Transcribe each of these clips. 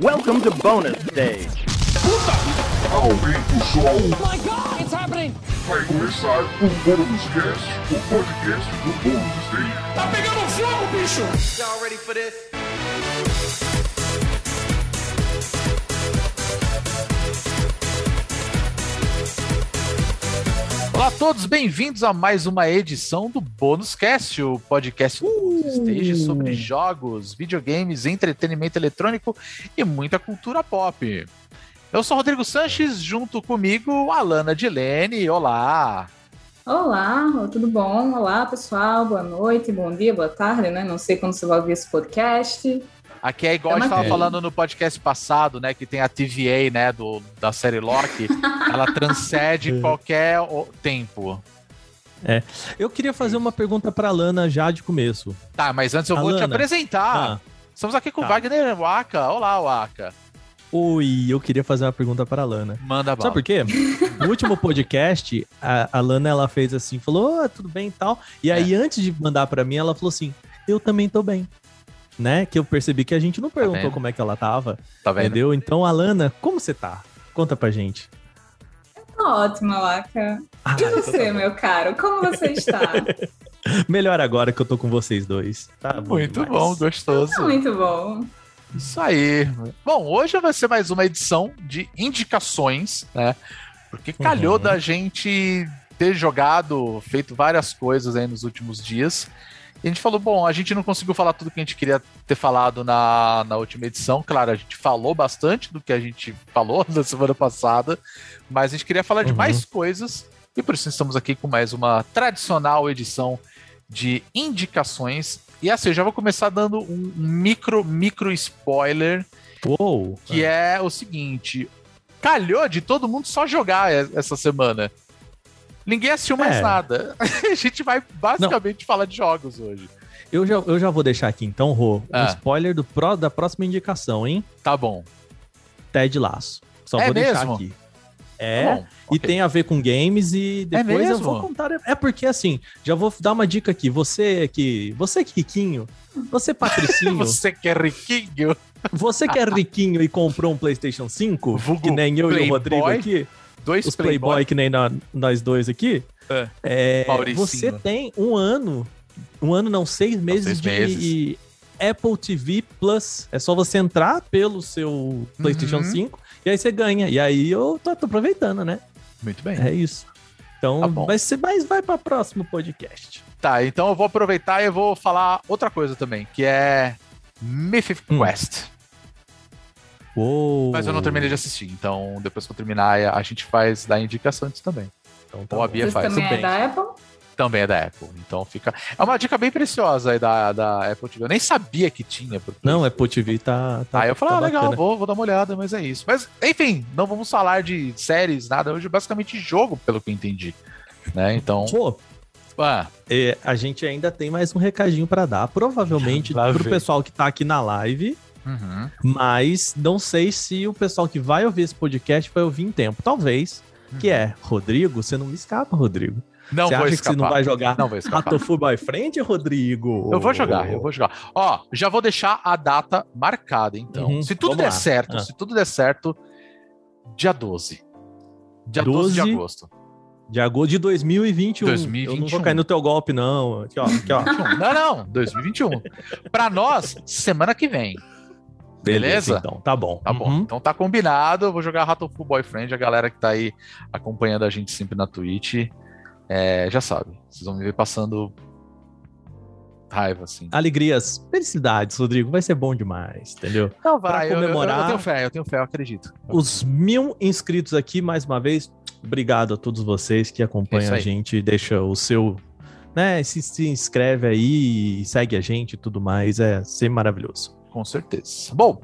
Welcome to bonus stage. Aumenta o som, my God, it's happening! vai começar o Bônus Cast, o podcast do Bônus Stage. Tá pegando fogo, bicho! Y'all ready for this? Olá a todos, bem-vindos a mais uma edição do Bônus Cast, o podcast do Bônus Stage sobre jogos, videogames, entretenimento eletrônico e muita cultura pop. Eu sou Rodrigo Sanches, junto comigo, Alana Dilene. Olá! Olá, tudo bom? Olá, pessoal. Boa noite, bom dia, boa tarde, né? Não sei quando você vai ouvir esse podcast. Aqui é igual a gente estava falando no podcast passado, né? Que tem a TVA, né? Do, da série Loki. ela transcende qualquer o- tempo. Eu queria fazer uma pergunta pra Lana já de começo. Tá, mas antes eu vou te Alana. apresentar. Ah, Estamos aqui com o Tá. Wagner Waka. Olá, Waka. oi, eu queria fazer uma pergunta pra Lana. Manda bala. Sabe por quê? No último podcast, a, a Lana ela fez assim, falou, "Ah, tudo bem e tal. E aí, antes de mandar pra mim, ela falou assim: eu também tô bem. Né? Que eu percebi que a gente não perguntou vendo? como é que ela tava. Tá vendo? Entendeu? Então, Alana, como você tá? Conta pra gente. Tá ótima, Laca. Ah, E então você, tá bom. meu caro, como você está? Melhor agora que eu tô com vocês dois. Tá bom Muito demais. bom, gostoso. Tá muito bom. Isso aí. Bom, hoje vai ser mais uma edição de indicações, né? Porque calhou Uhum. da gente ter jogado, feito várias coisas aí nos últimos dias. E a gente falou, bom, a gente não conseguiu falar tudo que a gente queria ter falado na, na última edição. Claro, a gente falou bastante do que a gente falou na semana passada, mas a gente queria falar de Uhum. mais coisas. E por isso estamos aqui com mais uma tradicional edição de indicações. E assim, eu já vou começar dando um micro, micro spoiler, Uou. que é o seguinte: calhou de todo mundo só jogar essa semana. Ninguém assistiu mais É. nada. A gente vai basicamente falar de jogos hoje. Eu já, eu já vou deixar aqui então, Rô, um Ah. spoiler do pró, da próxima indicação, hein? Tá bom. Ted Laço. Só É vou deixar mesmo? aqui. Tá É, bom, e tem a ver com games e depois eu mesmo? vou contar. É porque assim, já vou dar uma dica aqui. Você que, você que riquinho, você patricinho, Você que é riquinho. você que é riquinho e comprou um PlayStation 5, Vulgo que nem eu e o Rodrigo aqui, Dois os Playboy, que nem nó- nós dois aqui, É. é, você tem um ano, um ano não, seis meses seis de meses. Apple TV Plus. É só você entrar pelo seu PlayStation Uhum. 5 e aí você ganha. E aí eu tô, tô aproveitando, né? Muito bem. É isso. Então Tá vai ser, mas vai para próximo podcast. Tá, então eu vou aproveitar e eu vou falar outra coisa também, que é Mythic Hum. Quest. Uou. Mas eu não terminei de assistir, então depois que eu terminar, a gente faz da indicação antes também. Então, tá Ou a. Bia faz. também tudo é bem. da Apple? Também é da Apple. Então fica. É uma dica bem preciosa aí da, da Apple TV. Eu nem sabia que tinha. Porque... Não, Apple TV tá. tá Aí eu falei, tá ah, legal, vou, vou dar uma olhada, mas é isso. Mas, enfim, não vamos falar de séries, nada. Hoje é basicamente jogo, pelo que eu entendi. Né? Então. Pô, Ah, é, a gente ainda tem mais um recadinho pra dar. Provavelmente pro vem. pessoal que tá aqui na live, uhum. mas não sei se o pessoal que vai ouvir esse podcast vai ouvir em tempo. Talvez. Que é, Rodrigo, você não me escapa, Rodrigo. Não você vou acha escapar. que você não vai jogar Não vou. Ratofu Boyfriend, Rodrigo? Eu vou jogar, eu vou jogar. Ó, já vou deixar a data marcada, então. Uhum, se tudo der lá. certo, Ah. se tudo der certo, dia 12. Dia 12, de 12? agosto. De agosto de 2021. Eu não 2021. vou cair no teu golpe, não. Aqui, ó. Aqui, ó. Não, não, 2021. Pra nós, semana que vem. Beleza? Então, tá bom. Tá bom. Uhum. Então tá combinado. Eu vou jogar Ratoful Boyfriend. A galera que tá aí acompanhando a gente sempre na Twitch é, já sabe. Vocês vão me ver passando raiva, assim. Alegrias, felicidades, Rodrigo. Vai ser bom demais, entendeu? Não, vai, eu- eu- comemorar- Eu, tenho fé, eu tenho fé, eu acredito. Os mil inscritos aqui, mais uma vez, obrigado a todos vocês que É acompanham isso a gente, deixa o seu, né, se, se inscreve aí, e segue a gente e tudo mais, é sempre maravilhoso. Com certeza. Bom,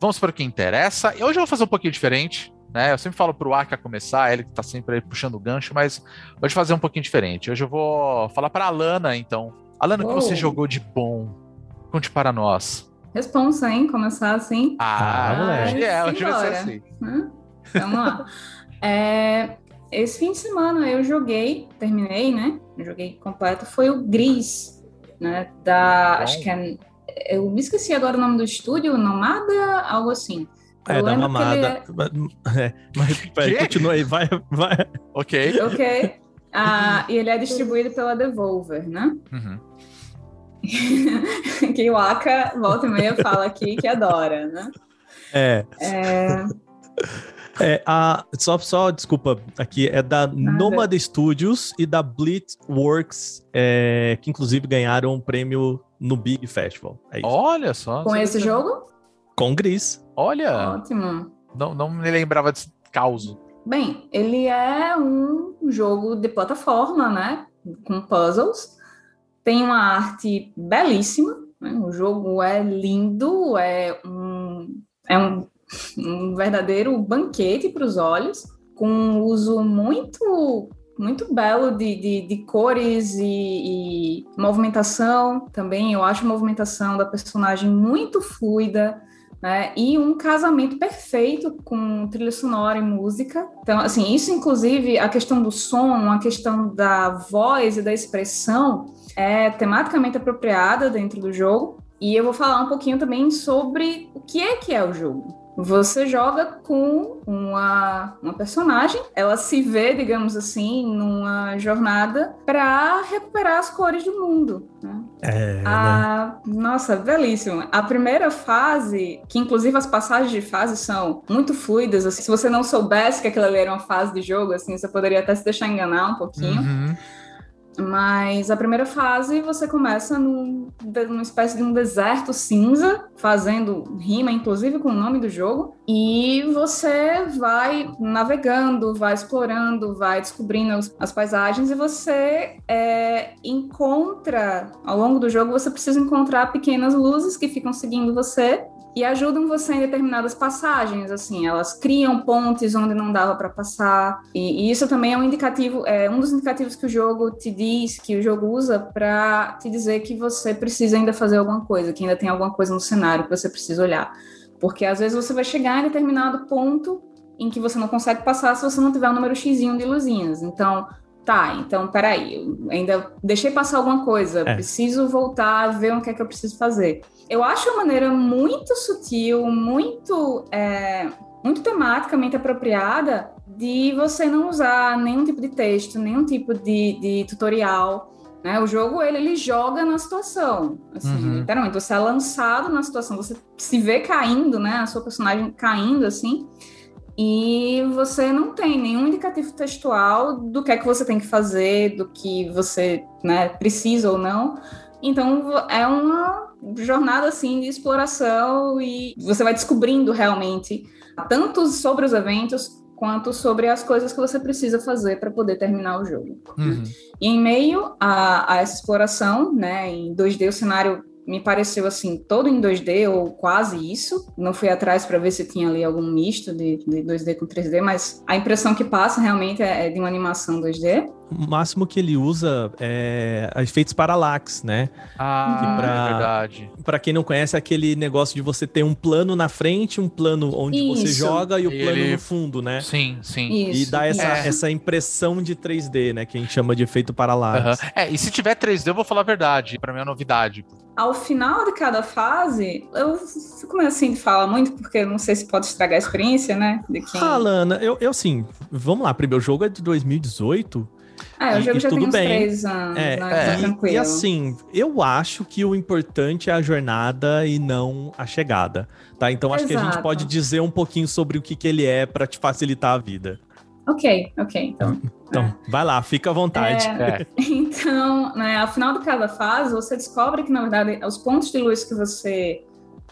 vamos para o que interessa. Hoje eu vou fazer um pouquinho diferente. Né? Eu sempre falo pro Aka começar, ele que tá sempre aí puxando o gancho, mas hoje fazer um pouquinho diferente. Hoje eu vou falar para Alana, então. Alana, o que você jogou de bom? Conte para nós. Responsa, hein? Começar assim. Ah, moleque. hoje é, hoje vai ser assim. Vamos lá. É, esse fim de semana eu joguei, terminei, né? Eu joguei completo, foi o Gris, né? Da. Bom. Acho que é eu me esqueci agora o nome do estúdio, Nomada, algo assim. É, Eu que ele. É, mas peraí, Quê? continua aí, vai, vai. Ok. Ok. Ah, e ele é distribuído pela Devolver, né? Uhum. que o Aka volta e meia fala aqui que adora, né? É, É, é a, só, só, desculpa, aqui é da Nomad Studios e da Blitzworks, é, que inclusive ganharam um prêmio no Big Festival. É isso. Olha só. com esse jogo? Com Gris. Olha, Ótimo. não, não me lembrava desse caos. Bem, ele é um jogo de plataforma, né? Com puzzles. Tem uma arte belíssima. Né? O jogo é lindo, é um, é um, um verdadeiro banquete para os olhos, com um uso muito muito belo de, de, de cores e, e movimentação também. Eu acho a movimentação da personagem muito fluida né? E um casamento perfeito com trilha sonora e música. Então, assim, isso inclusive a questão do som, a questão da voz e da expressão é tematicamente apropriada dentro do jogo. E eu vou falar um pouquinho também sobre o que é que é o jogo. Você joga com uma, uma personagem, ela se vê, digamos assim, numa jornada para recuperar as cores do mundo. Né? É, né? A- Nossa, belíssimo. A primeira fase, que inclusive as passagens de fase são muito fluidas, assim, se você não soubesse que aquilo ali era uma fase de jogo, assim, você poderia até se deixar enganar um pouquinho. Uhum. Mas a primeira fase você começa num, numa espécie de um deserto cinza, fazendo rima, inclusive, com o nome do jogo, e você vai navegando, vai explorando, vai descobrindo as, as paisagens, e você é, encontra, ao longo do jogo, você precisa encontrar pequenas luzes que ficam seguindo você e ajudam você em determinadas passagens, assim, elas criam pontes onde não dava para passar, e, e isso também é um indicativo, é um dos indicativos que o jogo te diz, que o jogo usa para te dizer que você precisa ainda fazer alguma coisa, que ainda tem alguma coisa no cenário que você precisa olhar, porque às vezes você vai chegar em determinado ponto em que você não consegue passar se você não tiver um número x de luzinhas, então Tá, então peraí, eu ainda deixei passar alguma coisa, É. preciso voltar a ver o que é que eu preciso fazer. Eu acho uma maneira muito sutil, muito, é, muito tematicamente apropriada de você não usar nenhum tipo de texto, nenhum tipo de, de tutorial. Né? O jogo ele, ele joga na situação, assim, Uhum. literalmente. Você é lançado na situação, você se vê caindo, né? A sua personagem caindo assim. E você não tem nenhum indicativo textual do que é que você tem que fazer, do que você né, precisa ou não. Então é uma jornada assim de exploração e você vai descobrindo realmente tanto sobre os eventos quanto sobre as coisas que você precisa fazer para poder terminar o jogo. Uhum. E em meio a, a essa exploração, né, em 2D o cenário me pareceu assim todo em 2D ou quase isso. Não fui atrás para ver se tinha ali algum misto de, de 2D com 3D, mas a impressão que passa realmente é, é de uma animação 2D. O máximo que ele usa é efeitos parallax, né? Ah, pra- é verdade. Pra quem não conhece, é aquele negócio de você ter um plano na frente, um plano onde você Isso. joga e o E plano ele- no fundo, né? Sim, sim. E Isso. dá essa, É. essa impressão de 3D, né? Que a gente chama de efeito parallax. Aham. É, e se tiver 3D, eu vou falar a verdade. Pra mim é novidade. Ao final de cada fase, eu fico meio assim de falar muito, porque eu não sei se pode estragar a experiência, né? De quem... Ah, Lana, eu, eu assim, vamos lá, primeiro o jogo é de 2018. Ah, o e- jogo e já tem tudo uns bem. três anos, É, né? é. Tá e- tranquilo. E, assim, eu acho que o importante é a jornada e não a chegada, tá? Então acho que a gente Exato. pode dizer um pouquinho sobre o que, que ele é pra te facilitar a vida. Ok, ok, então. Então, vai lá, fica à vontade. É, É. Então, né, ao final de cada fase, você descobre que, na verdade, os pontos de luz que você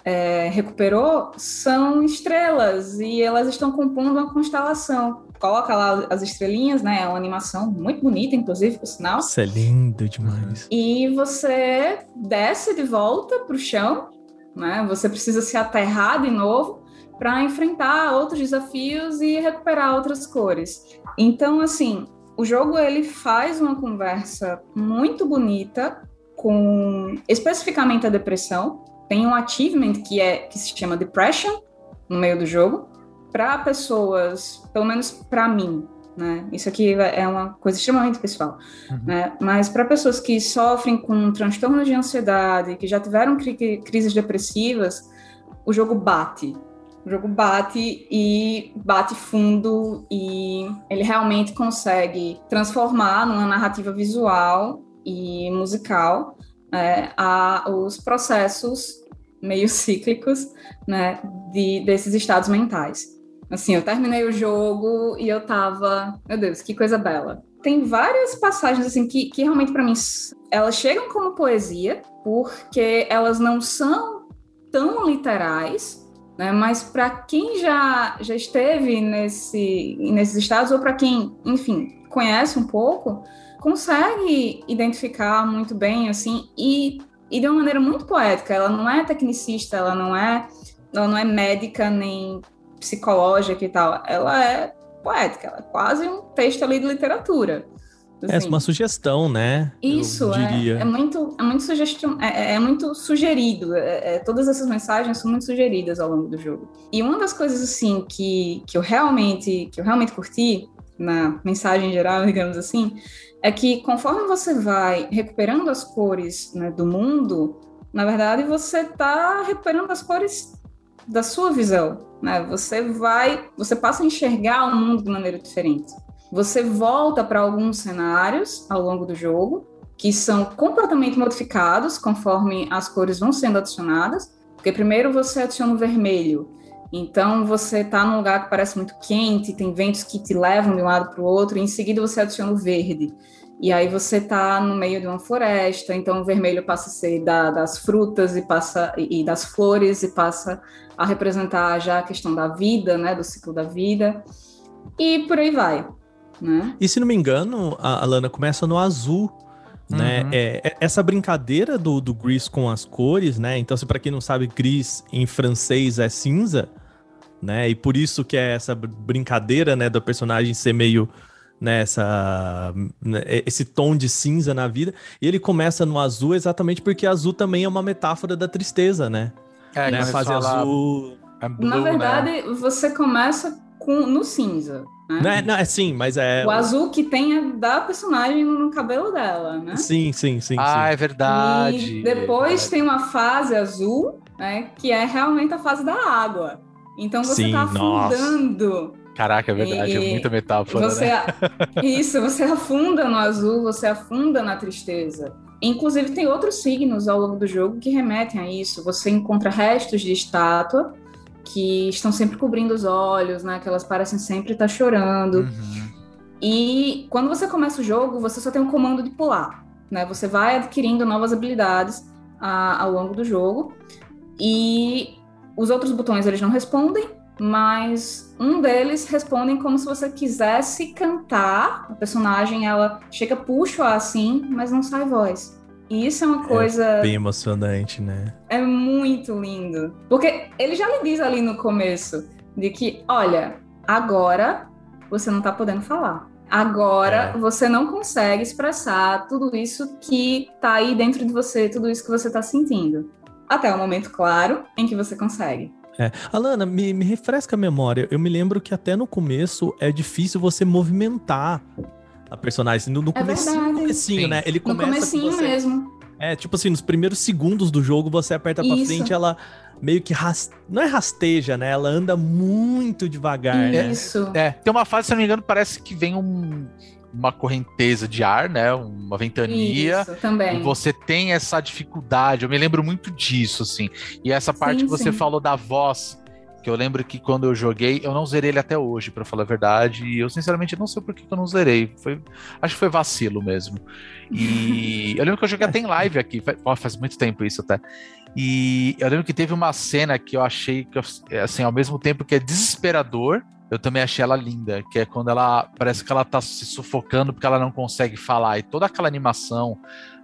é, recuperou são estrelas e elas estão compondo uma constelação. Coloca lá as estrelinhas, né? É uma animação muito bonita, inclusive, por sinal. Nossa, é lindo demais. E você desce de volta para o chão, né? Você precisa se aterrar de novo para enfrentar outros desafios e recuperar outras cores. Então, assim, o jogo ele faz uma conversa muito bonita com especificamente a depressão. Tem um achievement que é que se chama Depression no meio do jogo para pessoas, pelo menos para mim, né? Isso aqui é uma coisa extremamente pessoal, Uhum. né? Mas para pessoas que sofrem com transtorno de ansiedade, que já tiveram cri crises depressivas, o jogo bate. O jogo bate e bate fundo e ele realmente consegue transformar numa narrativa visual e musical é, a, os processos meio cíclicos, né, de, desses estados mentais. Assim, eu terminei o jogo e eu tava, meu Deus, que coisa bela. Tem várias passagens assim que, que realmente para mim elas chegam como poesia, porque elas não são tão literais, né? Mas para quem já já esteve nesse nesses estados ou para quem, enfim, conhece um pouco, consegue identificar muito bem assim e, e de uma maneira muito poética. Ela não é tecnicista, ela não é ela não é médica nem psicológica e tal, ela é poética, ela é quase um texto ali de literatura. Assim. É uma sugestão, né? Isso, é, é, muito, é muito sugestão, é, é muito sugerido. É, é, todas essas mensagens são muito sugeridas ao longo do jogo. E uma das coisas assim que, que eu realmente que eu realmente curti na mensagem geral, digamos assim, é que conforme você vai recuperando as cores né, do mundo, na verdade você está recuperando as cores da sua visão, né? Você vai, você passa a enxergar o mundo de maneira diferente. Você volta para alguns cenários ao longo do jogo que são completamente modificados conforme as cores vão sendo adicionadas. Porque primeiro você adiciona o vermelho, então você está num lugar que parece muito quente, tem ventos que te levam de um lado para o outro, e em seguida você adiciona o verde. E aí você está no meio de uma floresta, então o vermelho passa a ser da, das frutas e passa e, das flores e passa a representar já a questão da vida, né, do ciclo da vida. E por aí vai. Né? E se não me engano, a Alana começa no azul. Né? Uhum. É, é- essa brincadeira do, do gris com as cores, né? Então, se para quem não sabe, gris em francês é cinza, né? E por isso que é essa br- brincadeira, né, do personagem ser meio né, essa, né, esse tom de cinza na vida. E ele começa no azul exatamente porque azul também é uma metáfora da tristeza, né? É, né? Fase azul. "I'm blue", Na né? verdade, você começa com, no cinza. Né? Não é, não, é sim, mas é. O azul que tem é da personagem no cabelo dela, né? Sim, sim, sim, Ah, sim. é verdade. E depois tem uma fase azul, né? Que é realmente a fase da água. Então você Sim, tá nossa. afundando. Caraca, é verdade, é E muita metáfora, Você, né? Isso, você afunda no azul, você afunda na tristeza. Inclusive, tem outros signos ao longo do jogo que remetem a isso. Você encontra restos de estátua que estão sempre cobrindo os olhos, né? Que elas parecem sempre estar chorando. Uhum. E quando você começa o jogo, você só tem um comando de pular, né? Você vai adquirindo novas habilidades ah, ao longo do jogo e os outros botões eles não respondem, mas um deles respondem como se você quisesse cantar. A personagem ela chega puxa assim, mas não sai voz. E isso é uma coisa Bem emocionante, né? é muito lindo. Porque ele já lhe diz ali no começo de que, olha, agora você não tá podendo falar. Agora É. você não consegue expressar tudo isso que tá aí dentro de você, tudo isso que você tá sentindo. Até o momento, claro, em que você consegue. É. Alana, me, me refresca a memória. Eu me lembro que até no começo é difícil você movimentar a personagem. No, no É comecinho, verdade. comecinho, né? Ele No começa com comecinho você- mesmo. É, tipo assim, nos primeiros segundos do jogo você aperta pra Isso. frente, ela meio que não é rasteja, né? Ela anda muito devagar, né? Isso. É, tem uma fase, se não me engano, parece que vem um- uma correnteza de ar, né? Uma ventania. Isso, também. E você tem essa dificuldade, eu me lembro muito disso, assim. E essa parte Sim, que você sim. falou da voz, que eu lembro que quando eu joguei, eu não zerei ele até hoje, pra falar a verdade. E eu, sinceramente, não sei por que eu não zerei. Foi, acho que foi vacilo mesmo. E eu lembro que eu joguei até em live aqui, faz, faz muito tempo isso até. E eu lembro que teve uma cena que eu achei que, assim, ao mesmo tempo que é desesperador, eu também achei ela linda, que é quando ela parece que ela tá se sufocando porque ela não consegue falar. E toda aquela animação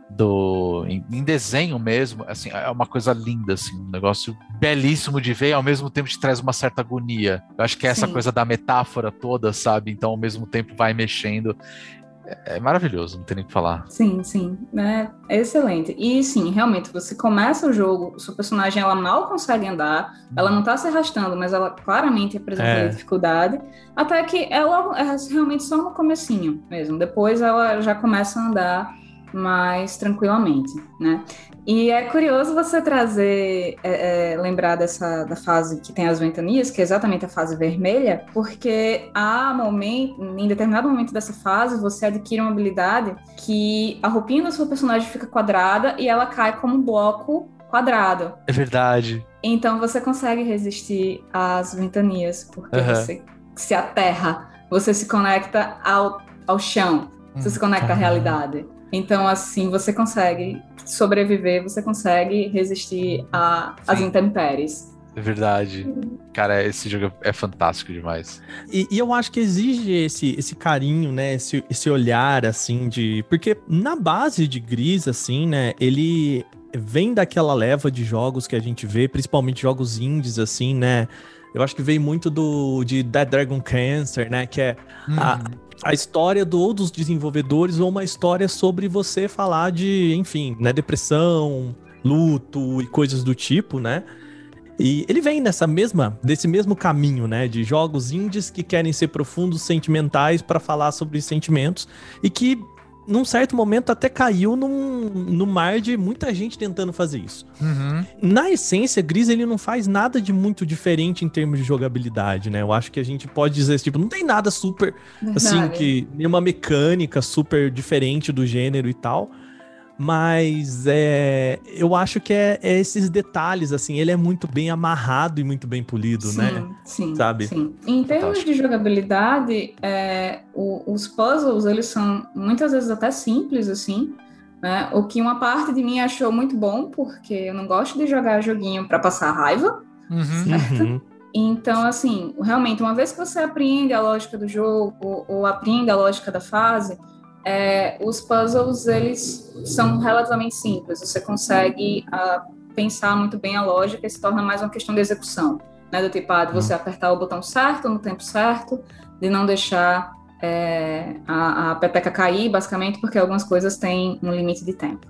do em, em desenho mesmo, assim, é uma coisa linda, assim, um negócio belíssimo de ver e ao mesmo tempo te traz uma certa agonia. Eu acho que é essa Sim. coisa da metáfora toda, sabe? Então, ao mesmo tempo vai mexendo. É maravilhoso, não tem nem o que falar. Sim, sim, né? É excelente. E sim, realmente, você começa o jogo, sua personagem ela mal consegue andar, ela não tá se arrastando, mas ela claramente apresenta É. dificuldade, até que ela é realmente só no comecinho mesmo. Depois ela já começa a andar mais tranquilamente, né? E é curioso você trazer, é, é, lembrar dessa da fase que tem as ventanias, que é exatamente a fase vermelha, porque há momento, em determinado momento dessa fase, você adquire uma habilidade que a roupinha da sua personagem fica quadrada e ela cai como um bloco quadrado. É verdade. Então você consegue resistir às ventanias, porque Aham. você se aterra, você se conecta ao, ao chão, você se conecta à realidade. Então, assim, você consegue sobreviver, você consegue resistir às intempéries. É verdade. Cara, esse jogo é fantástico demais. E, e eu acho que exige esse, esse carinho, né? Esse, esse olhar, assim, de. Porque na base de Gris, assim, né? Ele vem daquela leva de jogos que a gente vê, principalmente jogos indies, assim, né? Eu acho que veio muito do de Dead Dragon Cancer, né? Que é a, a história do, ou dos desenvolvedores ou uma história sobre você falar de, enfim, né? Depressão, luto e coisas do tipo, né? E ele vem nessa mesma, desse mesmo caminho, né, de jogos indies que querem ser profundos, sentimentais para falar sobre sentimentos e que num certo momento até caiu num, no mar de muita gente tentando fazer isso. Uhum. Na essência, Gris ele não faz nada de muito diferente em termos de jogabilidade, né? Eu acho que a gente pode dizer tipo, não tem nada super assim que nenhuma mecânica super diferente do gênero e tal. Mas é, eu acho que é, é esses detalhes, assim, ele é muito bem amarrado e muito bem polido, sim, né? Sim, Sabe? sim. Em termos Fantástico. de jogabilidade, é, o- os puzzles, eles são muitas vezes até simples, assim, né? O que uma parte de mim achou muito bom, porque eu não gosto de jogar joguinho para passar raiva. Uhum. Uhum. Então, assim, realmente, uma vez que você apreende a lógica do jogo ou apreende a lógica da fase, é, os puzzles, eles são relativamente simples. Você consegue ah, pensar muito bem a lógica e se torna mais uma questão de execução, né? Do tipo, ah, de você apertar o botão certo no tempo certo, de não deixar é, a, a pepeca cair, basicamente, porque algumas coisas têm um limite de tempo.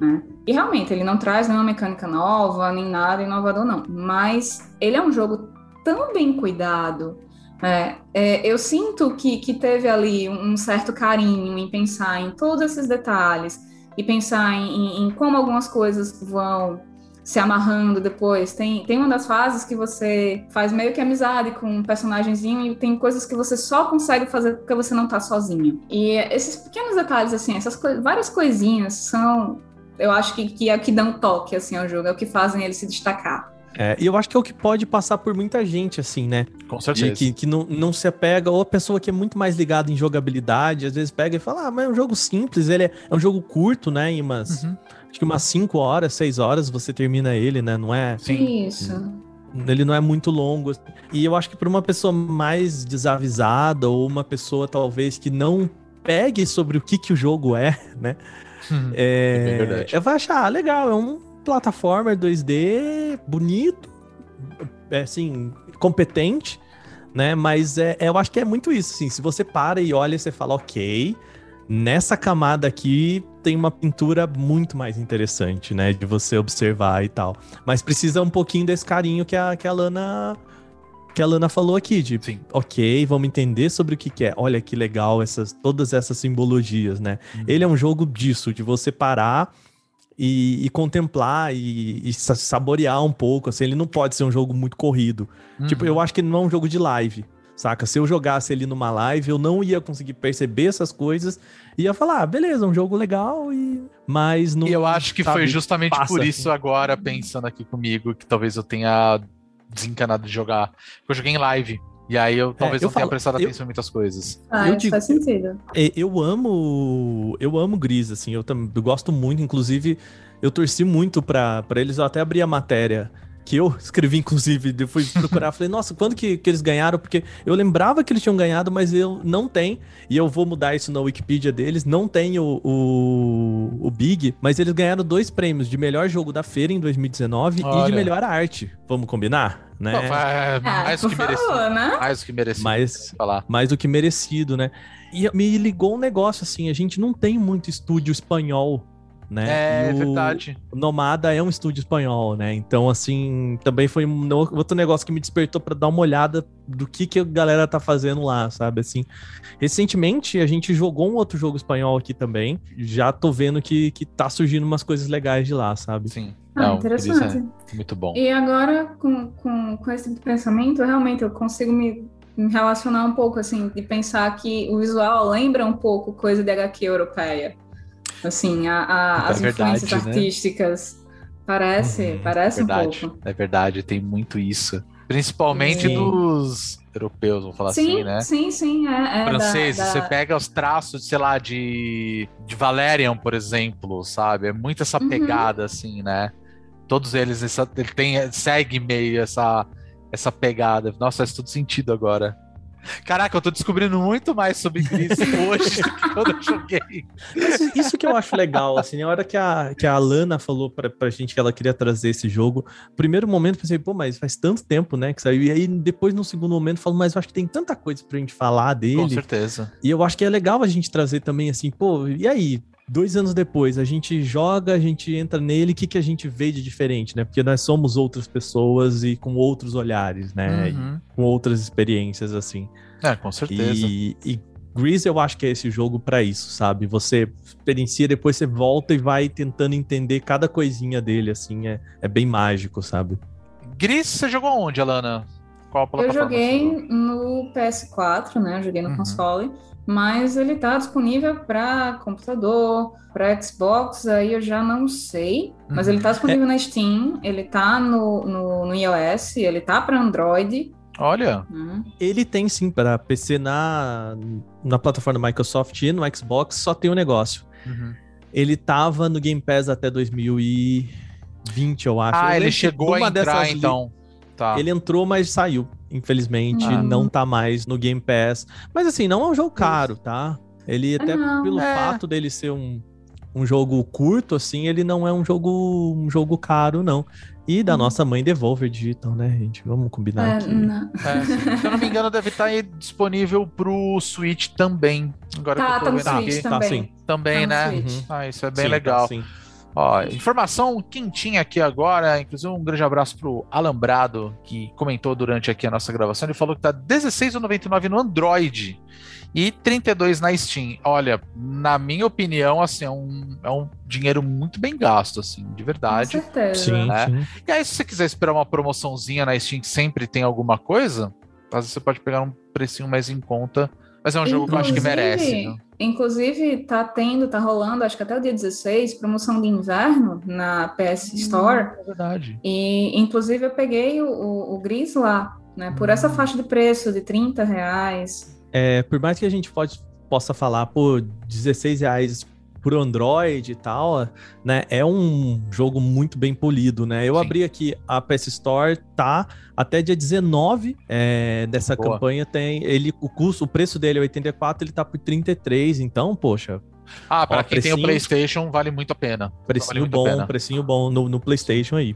Né? E realmente, ele não traz nenhuma mecânica nova, nem nada inovador, não. Mas ele é um jogo tão bem cuidado. Né? É, eu sinto que, que teve ali um certo carinho em pensar em todos esses detalhes e pensar em, em- como algumas coisas vão se amarrando depois. Tem, tem uma das fases que você faz meio que amizade com um personagemzinho e tem coisas que você só consegue fazer porque você não tá sozinho. E esses pequenos detalhes, assim, essas coi- várias coisinhas são, eu acho que, que é o que dão toque, assim, ao jogo, é o que fazem ele se destacar. É, e eu acho que é o que pode passar por muita gente, assim, né? Com De certeza. que, que não, não se apega, ou a pessoa que é muito mais ligada em jogabilidade, às vezes pega e fala, ah, mas é um jogo simples, ele é, é um jogo curto, né? Em umas, Uhum. acho que umas 5 horas, 6 horas você termina ele, né? Não é, Sim. Isso. ele não é muito longo. E eu acho que para uma pessoa mais desavisada, ou uma pessoa talvez que não pegue sobre o que, que o jogo é, né? Uhum. É, É verdade. Eu vou achar ah, legal, é um plataformer 2D bonito, é, assim, competente, né? Mas é, eu acho que é muito isso, assim. Se você para e olha, você fala, ok, nessa camada aqui tem uma pintura muito mais interessante, né? De você observar e tal. Mas precisa um pouquinho desse carinho que a, que a Lana. Que a Lana falou aqui, de Sim. ok, vamos entender sobre o que, que é. Olha que legal essas, todas essas simbologias, né? Ele é um jogo disso, de você parar e, e contemplar e, e sa- saborear um pouco. Assim, ele não pode ser um jogo muito corrido. Tipo, Uhum. eu acho que não é um jogo de live, saca? Se eu jogasse ele numa live, eu não ia conseguir perceber essas coisas. Ia falar, ah, beleza, um jogo legal, e... mas não. Eu acho que sabe, foi justamente passa, por isso assim. agora, pensando aqui comigo, que talvez eu tenha desencanado de jogar. Porque eu joguei em live. E aí eu talvez eu não tenha falo- prestado eu- atenção em muitas coisas. Ah, Eu digo- faz sentido. É, Eu amo. Eu amo Gris, assim. Eu, tam- eu gosto muito. Inclusive, eu torci muito pra, pra eles. Eu até abri a matéria que eu escrevi, inclusive, eu fui procurar, falei, nossa, quando que, que eles ganharam? Porque eu lembrava que eles tinham ganhado, mas eu não tem, e eu vou mudar isso na Wikipedia deles, não tem o, o, o Big, mas eles ganharam dois prêmios, de melhor jogo da feira em 2019 e Olha. de melhor arte, vamos combinar? Né? Não, é, mais do que merecido. favor, né? Mais do que merecido. Mas falar. mais do que merecido, né? E me ligou um negócio assim, a gente não tem muito estúdio espanhol, né? É, E o verdade. Nomada é um estúdio espanhol, né? Então, assim, também foi um no- outro negócio que me despertou pra dar uma olhada do que, que a galera tá fazendo lá, sabe? Assim, recentemente a gente jogou um outro jogo espanhol aqui também. Já tô vendo que, que tá surgindo umas coisas legais de lá, sabe? Sim. Ah, Não, interessante. Cris, é muito bom. E agora, com, com, com esse tipo de pensamento, realmente eu consigo me, me relacionar um pouco, assim, de pensar que o visual lembra um pouco coisa de HQ europeia. Assim, a, a- É as verdade, influências né? artísticas. Parece, Uhum, parece um verdade. pouco. É verdade, tem muito isso. Principalmente Sim. dos europeus, vamos falar Sim, assim, né? sim, sim, é. é da- franceses, da- você pega os traços, sei lá, de, de Valerian, por exemplo, sabe? É muito essa Uhum. pegada, assim, né? Todos eles, essa, ele tem, segue meio essa, essa pegada. Nossa, faz todo sentido agora. Caraca, eu tô descobrindo muito mais sobre Gris hoje do que quando eu joguei. Mas isso que eu acho legal, assim, na hora que a, que a Alana falou pra, pra gente que ela queria trazer esse jogo, primeiro momento eu pensei, pô, mas faz tanto tempo, né, que saiu, e aí depois no segundo momento eu falo, mas eu acho que tem tanta coisa pra gente falar Com dele, certeza. e eu acho que é legal a gente trazer também, assim, pô, e aí, dois anos depois, a gente joga, a gente entra nele, o que, que a gente vê de diferente, né, porque nós somos outras pessoas e com outros olhares, né, e Uhum. com outras experiências, assim. É, com certeza. E, e Grease eu acho que é esse jogo pra isso, sabe? Você experiencia, depois você volta e vai tentando entender cada coisinha dele, assim, é, é bem mágico, sabe? Gris, você jogou onde, Alana? Qual Eu plataforma? você joguei no PS4, né? Eu joguei no Uhum. console, mas ele tá disponível para computador, para Xbox, aí eu já não sei. Mas Uhum. ele tá disponível na Steam, ele tá no, no, no iOS, ele tá para Android. Olha, né? Ele tem sim para PC na, na plataforma da Microsoft e no Xbox, só tem um negócio. Uhum. Ele tava no Game Pass até 2020, eu acho. Eu Ah, ele lembro que chegou a entrar, então. Tá. Ele entrou, mas saiu. Infelizmente, Ah. não tá mais no Game Pass. Mas assim, não é um jogo caro, tá? Ele, até não. pelo É. fato dele ser um, um jogo curto, assim, ele não é um jogo, um jogo caro, não. E da Hum. nossa mãe Devolver Digital, né, gente? Vamos combinar É, aqui. não. É. Se eu não me engano, deve estar aí disponível pro Switch também. Agora Tá, que eu tô tá no vendo Switch aqui. Tá, também. sim. Também, Tá no né? Switch. Ah, isso é bem Sim, legal. tá, sim. Ó, informação quentinha aqui agora, inclusive um grande abraço pro Alambrado, que comentou durante aqui a nossa gravação, ele falou que tá R$16,99 no Android e 32 na Steam. Olha, na minha opinião, assim, é um, é um dinheiro muito bem gasto, assim, de Com verdade. certeza. Sim, né? sim. E aí, se você quiser esperar uma promoçãozinha na Steam que sempre tem alguma coisa, às vezes você pode pegar um precinho mais em conta. Mas é um jogo que eu acho que merece. Né? Inclusive, tá tendo, tá rolando, acho que até o dia 16, promoção de inverno na PS Store. É verdade. E, inclusive, eu peguei o, o, o Gris lá, né? Por essa faixa de preço de 30 reais. É, por mais que a gente pode, possa falar, pô, 16 reais por Android e tal, né? É um jogo muito bem polido, né? Eu Sim. abri aqui a PS Store, tá até dia 19 é, dessa Boa. campanha tem ele o custo, o preço dele é 84, ele tá por 33, então, poxa, Ah, pra Ó, quem tem o precinho. PlayStation, vale muito a pena. Vale precinho a bom, pena. precinho bom no, no PlayStation aí.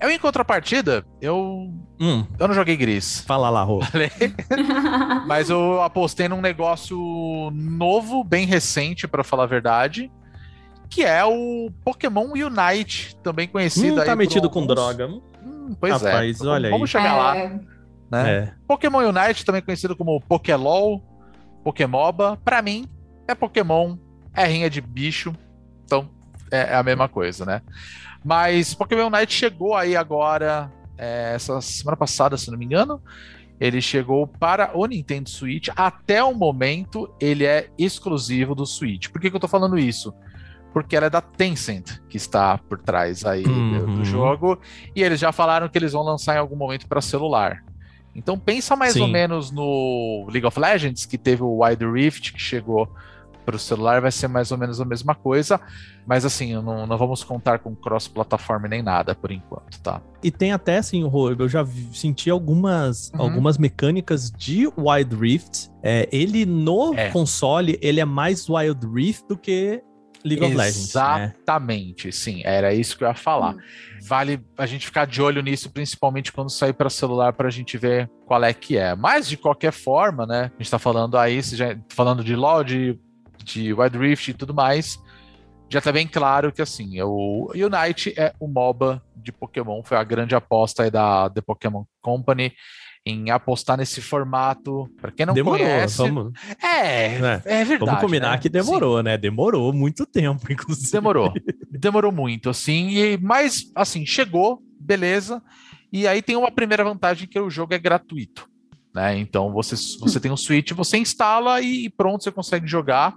Eu, em contrapartida, eu, Hum, eu não joguei gris. fala lá, Rô. Mas eu apostei num negócio novo, bem recente, pra falar a verdade. Que é o Pokémon Unite, também conhecido Hum, aí tá metido com alguns. droga. Hum, pois Rapaz, é. olha aí. Vamos chegar lá, É, né? É. Pokémon Unite, também conhecido como Pokélol, Pokémoba, pra mim é Pokémon, é rinha de bicho, então é, é a mesma coisa, né? Mas Pokémon Unite chegou aí agora, é, essa semana passada, se não me engano, ele chegou para o Nintendo Switch. Até o momento, ele é exclusivo do Switch. Por que, que eu tô falando isso? Porque ela é da Tencent, que está por trás aí do- Uhum. do jogo, e eles já falaram que eles vão lançar em algum momento para celular. Então pensa mais Sim. ou menos no League of Legends, que teve o Wild Rift, que chegou para o celular vai ser mais ou menos a mesma coisa, mas assim, não, não vamos contar com cross-plataforma nem nada por enquanto, tá? E tem até assim, eu já senti algumas, Uhum. algumas mecânicas de Wild Rift. É, ele no É. console, ele é mais Wild Rift do que League of Legends. Né? Exatamente, sim, era isso que eu ia falar. Hum. Vale a gente ficar de olho nisso, principalmente quando sair para celular, para a gente ver qual é que é. Mas de qualquer forma, né? A gente tá falando aí, se já- falando de LoL, de, de Wild Rift e tudo mais. Já tá bem claro que assim, o Unite é o MOBA de Pokémon, foi a grande aposta aí da The Pokémon Company em apostar nesse formato. Para quem não demorou, conhece, vamos, é, né? é verdade. vamos combinar né? que demorou, né? Demorou muito tempo, inclusive. Demorou. Demorou muito, assim. E, mas, assim, chegou, beleza. E aí tem uma primeira vantagem que o jogo é gratuito. Né? Então você, você tem um Switch, você instala e pronto, você consegue jogar.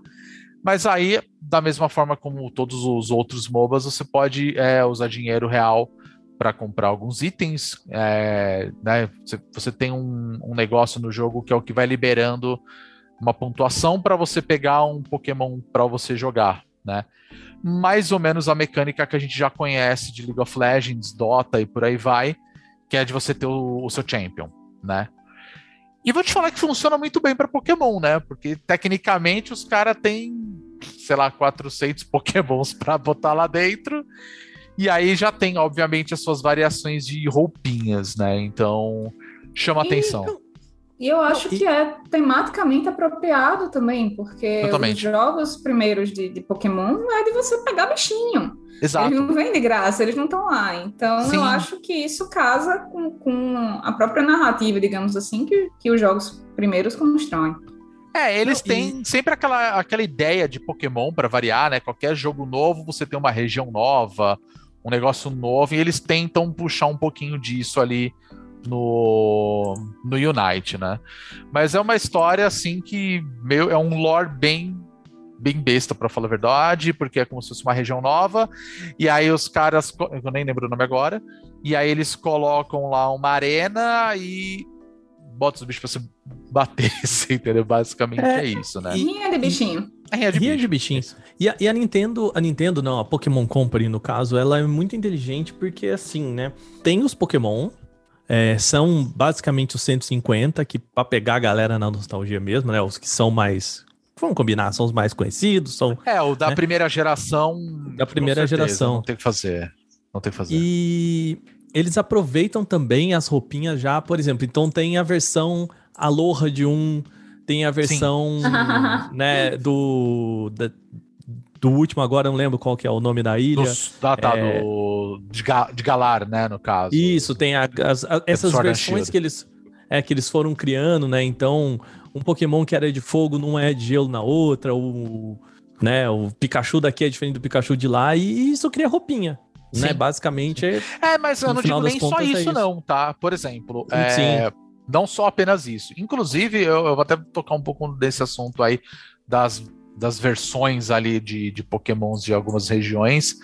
Mas aí, da mesma forma como todos os outros MOBAs, você pode é, usar dinheiro real para comprar alguns itens. é, né? você, tem um, um negócio no jogo que é o que vai liberando uma pontuação para você pegar um Pokémon para você jogar, né? Mais ou menos a mecânica que a gente já conhece de League of Legends, Dota e por aí vai, que é de você ter o, o seu champion, né? E vou te falar que funciona muito bem para Pokémon, né? Porque tecnicamente os caras têm, sei lá, 400 Pokémons para botar lá dentro. E aí já tem, obviamente, as suas variações de roupinhas, né? Então chama atenção. E eu acho Não, e- que é tematicamente apropriado também, porque Totalmente. os jogos primeiros de, de Pokémon é de você pegar bichinho. Exato. Eles não vêm de graça, eles não estão lá. Então Sim. eu acho que isso casa com, com a própria narrativa, digamos assim, que, que os jogos primeiros constroem. É, eles têm sempre aquela, aquela ideia de Pokémon para variar, né? Qualquer jogo novo, você tem uma região nova, um negócio novo, e eles tentam puxar um pouquinho disso ali no, no Unite, né? Mas é uma história assim que meu, é um lore bem bem besta para falar a verdade, porque é como se fosse uma região nova, e aí os caras, eu nem lembro o nome agora, e aí eles colocam lá uma arena e bota os bichos pra se bater, assim, entendeu? Basicamente é, É, isso, né? e- Rinha de bichinho. Rinha de Rinha bicho. de bichinho. E a, e a Nintendo, a Nintendo não, a Pokémon Company no caso, ela é muito inteligente porque assim, né? Tem os Pokémon, é, são basicamente os 150 que pra pegar a galera na nostalgia mesmo, né? Os que são mais, vamos combinar, são os mais conhecidos, são É, o da né? primeira geração. Da primeira certeza, geração. Não tem o que fazer. Não tem o que fazer. E eles aproveitam também as roupinhas já, por exemplo, então tem a versão Aloha de um, tem a versão, né, do da- do último agora, não lembro qual que é o nome da ilha. Dos, ah, tá, é- do, de, Ga- de Galar, né, no caso. Isso, tem a- as- a- essas versões que eles, é, que eles foram criando, né? Então, um Pokémon que era de fogo não é de gelo na outra, o, né, o Pikachu daqui é diferente do Pikachu de lá, e isso cria roupinha. Né? Basicamente é. É, mas eu não digo nem só é isso, isso. não, tá? Por exemplo, Sim. é, não só apenas isso. Inclusive, eu, eu vou até tocar um pouco desse assunto aí das, das versões ali de, de Pokémons de algumas regiões.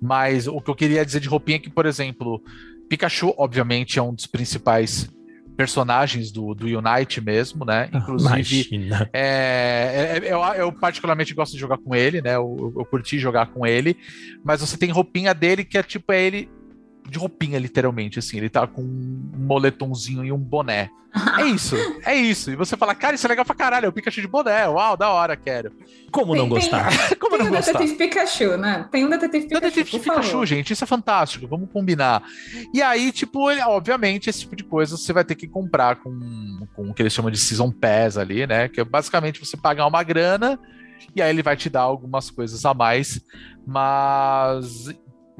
Mas o que eu queria dizer de roupinha é que, por exemplo, Pikachu, obviamente, é um dos principais personagens do, do Unite mesmo, né? Inclusive, Imagina. é, é- eu, eu particularmente gosto de jogar com ele, né? Eu, eu curti jogar com ele, mas você tem roupinha dele que é tipo é ele de roupinha, literalmente, assim. Ele tá com um moletomzinho e um boné. É isso, é isso. E você fala, cara, isso é legal pra caralho, é o Pikachu de boné. Uau, da hora, quero. Como não Tem- tem- gostar? Como Tem não o gostar? Detetive Pikachu, né? Tem um Detetive Pikachu, Detetive Pikachu, favor. gente, isso é fantástico, vamos combinar. E aí, tipo, ele, obviamente, esse tipo de coisa você vai ter que comprar com, com o que eles chamam de Season Pass ali, né? Que é basicamente você pagar uma grana e aí ele vai te dar algumas coisas a mais, mas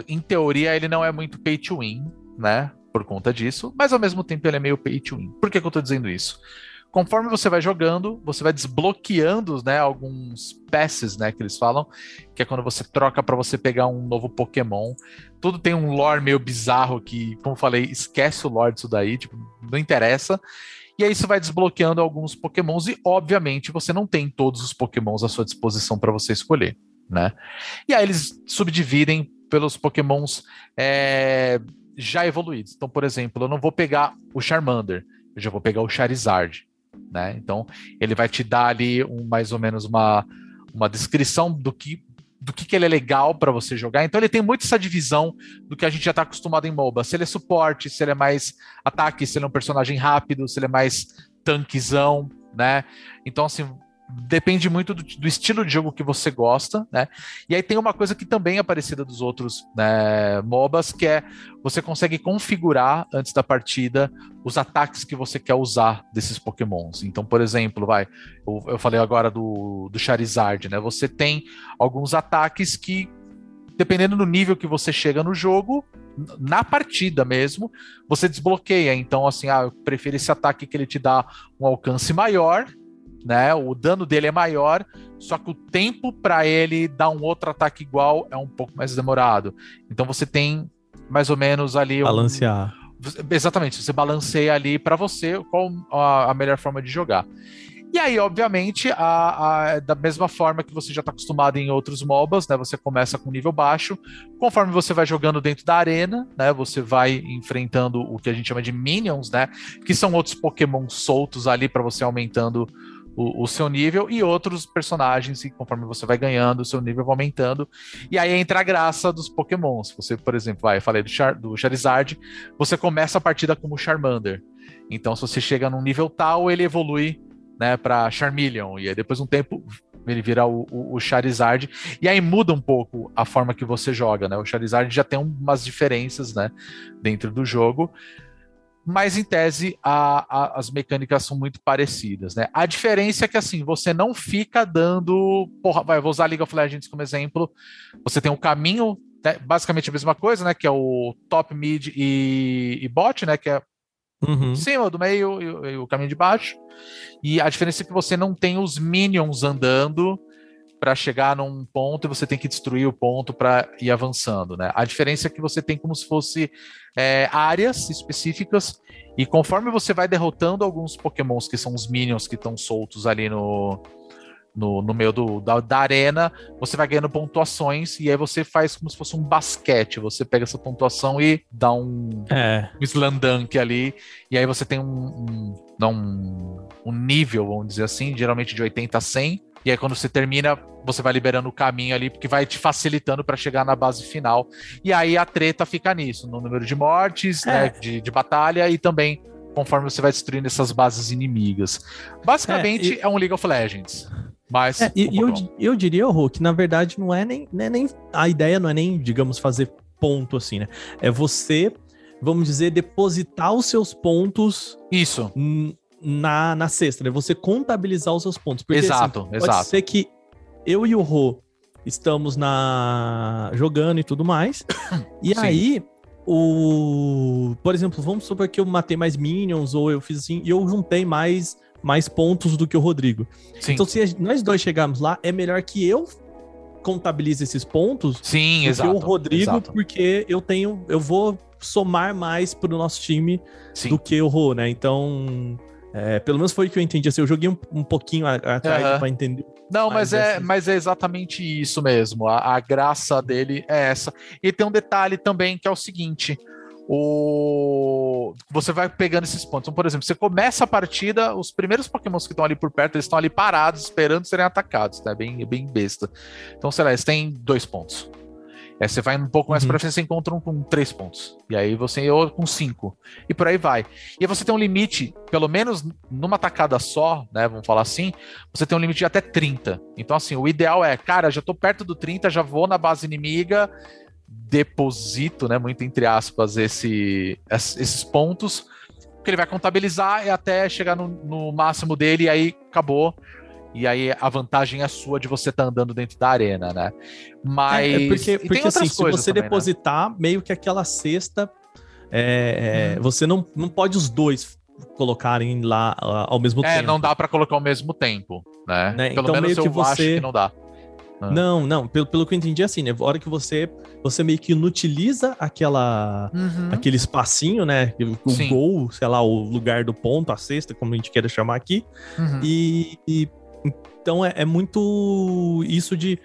em teoria ele não é muito pay to win, né? Por conta disso, mas ao mesmo tempo ele é meio pay to win. Por que, que eu tô dizendo isso? Conforme você vai jogando, você vai desbloqueando, né, alguns passes, né, que eles falam, que é quando você troca para você pegar um novo Pokémon. Tudo tem um lore meio bizarro que, como falei, esquece o lore disso daí, tipo, não interessa. E aí isso vai desbloqueando alguns Pokémons e, obviamente, você não tem todos os Pokémons à sua disposição para você escolher, né? E aí eles subdividem pelos Pokémons é, já evoluídos. Então, por exemplo, eu não vou pegar o Charmander, eu já vou pegar o Charizard, né? Então, ele vai te dar ali um, mais ou menos uma, uma descrição do que do que, que ele é legal para você jogar. Então ele tem muito essa divisão do que a gente já está acostumado em MOBA. Se ele é suporte, se ele é mais ataque, se ele é um personagem rápido, se ele é mais tanquezão, né? Então, assim, depende muito do, do, estilo de jogo que você gosta, né? E aí tem uma coisa que também é parecida dos outros né, MOBAs, que é você consegue configurar antes da partida os ataques que você quer usar desses Pokémons. Então, por exemplo, vai, eu, eu falei agora do, do Charizard, né? Você tem alguns ataques que, dependendo do nível que você chega no jogo, na partida mesmo, você desbloqueia. Então, assim, ah, eu prefiro esse ataque que ele te dá um alcance maior, né? O dano dele é maior, só que o tempo para ele dar um outro ataque igual é um pouco mais demorado. Então você tem mais ou menos ali balancear. Um... Exatamente, você balanceia ali para você qual a, melhor forma de jogar. E aí, obviamente, a, a, da mesma forma que você já está acostumado em outros MOBAs, né? Você começa com nível baixo, conforme você vai jogando dentro da arena, né? Você vai enfrentando o que a gente chama de minions, né? Que são outros Pokémon soltos ali para você aumentando o, o, seu nível e outros personagens, e conforme você vai ganhando, o seu nível vai aumentando. E aí entra a graça dos Pokémons. Você, por exemplo, vai, eu falei do, Char, do Charizard, você começa a partida como Charmander. Então, se você chega num nível tal, ele evolui né, para Charmeleon. E aí, depois de um tempo, ele vira o, o, o, Charizard. E aí muda um pouco a forma que você joga, né? O Charizard já tem umas diferenças, né, dentro do jogo mas em tese a, a, as mecânicas são muito parecidas, né? A diferença é que assim você não fica dando, porra, vai, vou usar League of Legends como exemplo. Você tem um caminho, né, basicamente a mesma coisa, né? Que é o top, mid e, e bot, né? Que é uhum. cima do meio e, e o caminho de baixo. E a diferença é que você não tem os minions andando para chegar num ponto e você tem que destruir o ponto para ir avançando, né? A diferença é que você tem como se fosse é, áreas específicas e conforme você vai derrotando alguns Pokémons que são os minions que estão soltos ali no, no, no meio do, da, da, arena, você vai ganhando pontuações e aí você faz como se fosse um basquete. Você pega essa pontuação e dá um, é. um slandunk ali, e aí você tem um, um, um, um nível, vamos dizer assim, geralmente de 80 a 100 e aí, quando você termina, você vai liberando o caminho ali, porque vai te facilitando para chegar na base final. E aí a treta fica nisso, no número de mortes, é. né, de, de batalha e também conforme você vai destruindo essas bases inimigas. Basicamente, é, e... é um League of Legends. Mas. É, e, eu, eu diria, Rô, que na verdade não é nem, não é nem. A ideia não é nem, digamos, fazer ponto assim, né? É você, vamos dizer, depositar os seus pontos. Isso na, na cesta, né? Você contabilizar os seus pontos. Porque, exato, assim, exato. Pode ser que eu e o Rô estamos na jogando e tudo mais. E Sim. aí, o. Por exemplo, vamos supor que eu matei mais minions, ou eu fiz assim, e eu juntei mais, mais pontos do que o Rodrigo. Sim. Então, se nós dois chegarmos lá, é melhor que eu contabilize esses pontos Sim, do exato, que o Rodrigo, exato. porque eu tenho. Eu vou somar mais pro nosso time Sim. do que o Rô, né? Então. É, pelo menos foi o que eu entendi. Assim, eu joguei um, um pouquinho atrás uhum. para entender. Não, mas é, mas é exatamente isso mesmo. A, a, graça dele é essa. E tem um detalhe também que é o seguinte: o você vai pegando esses pontos. Então, por exemplo, você começa a partida, os primeiros Pokémons que estão ali por perto, eles estão ali parados, esperando serem atacados, né? Bem, bem besta. Então, sei lá, eles têm dois pontos. Aí você vai um pouco mais uhum. para frente, você encontra um com três pontos. E aí você ou com cinco. E por aí vai. E aí você tem um limite, pelo menos numa tacada só, né? Vamos falar assim, você tem um limite de até 30. Então, assim, o ideal é, cara, já tô perto do 30, já vou na base inimiga, deposito, né? Muito entre aspas, esse, esses pontos. Que ele vai contabilizar e até chegar no, no máximo dele, e aí acabou e aí a vantagem é sua de você estar tá andando dentro da arena, né? Mas. É, é porque, porque assim, se você também, né? depositar né? meio que aquela cesta, é, hum. você não, não pode os dois colocarem lá ao mesmo tempo. É, não dá para colocar ao mesmo tempo, né? né? Pelo então, menos meio que você... acho que não dá. Ah. Não, não, pelo, pelo que eu entendi, é assim, né? A hora que você você meio que inutiliza aquela, uhum. aquele espacinho, né? O Sim. gol, sei lá, o lugar do ponto, a cesta, como a gente queira chamar aqui. Uhum. E, e então é, é muito isso de.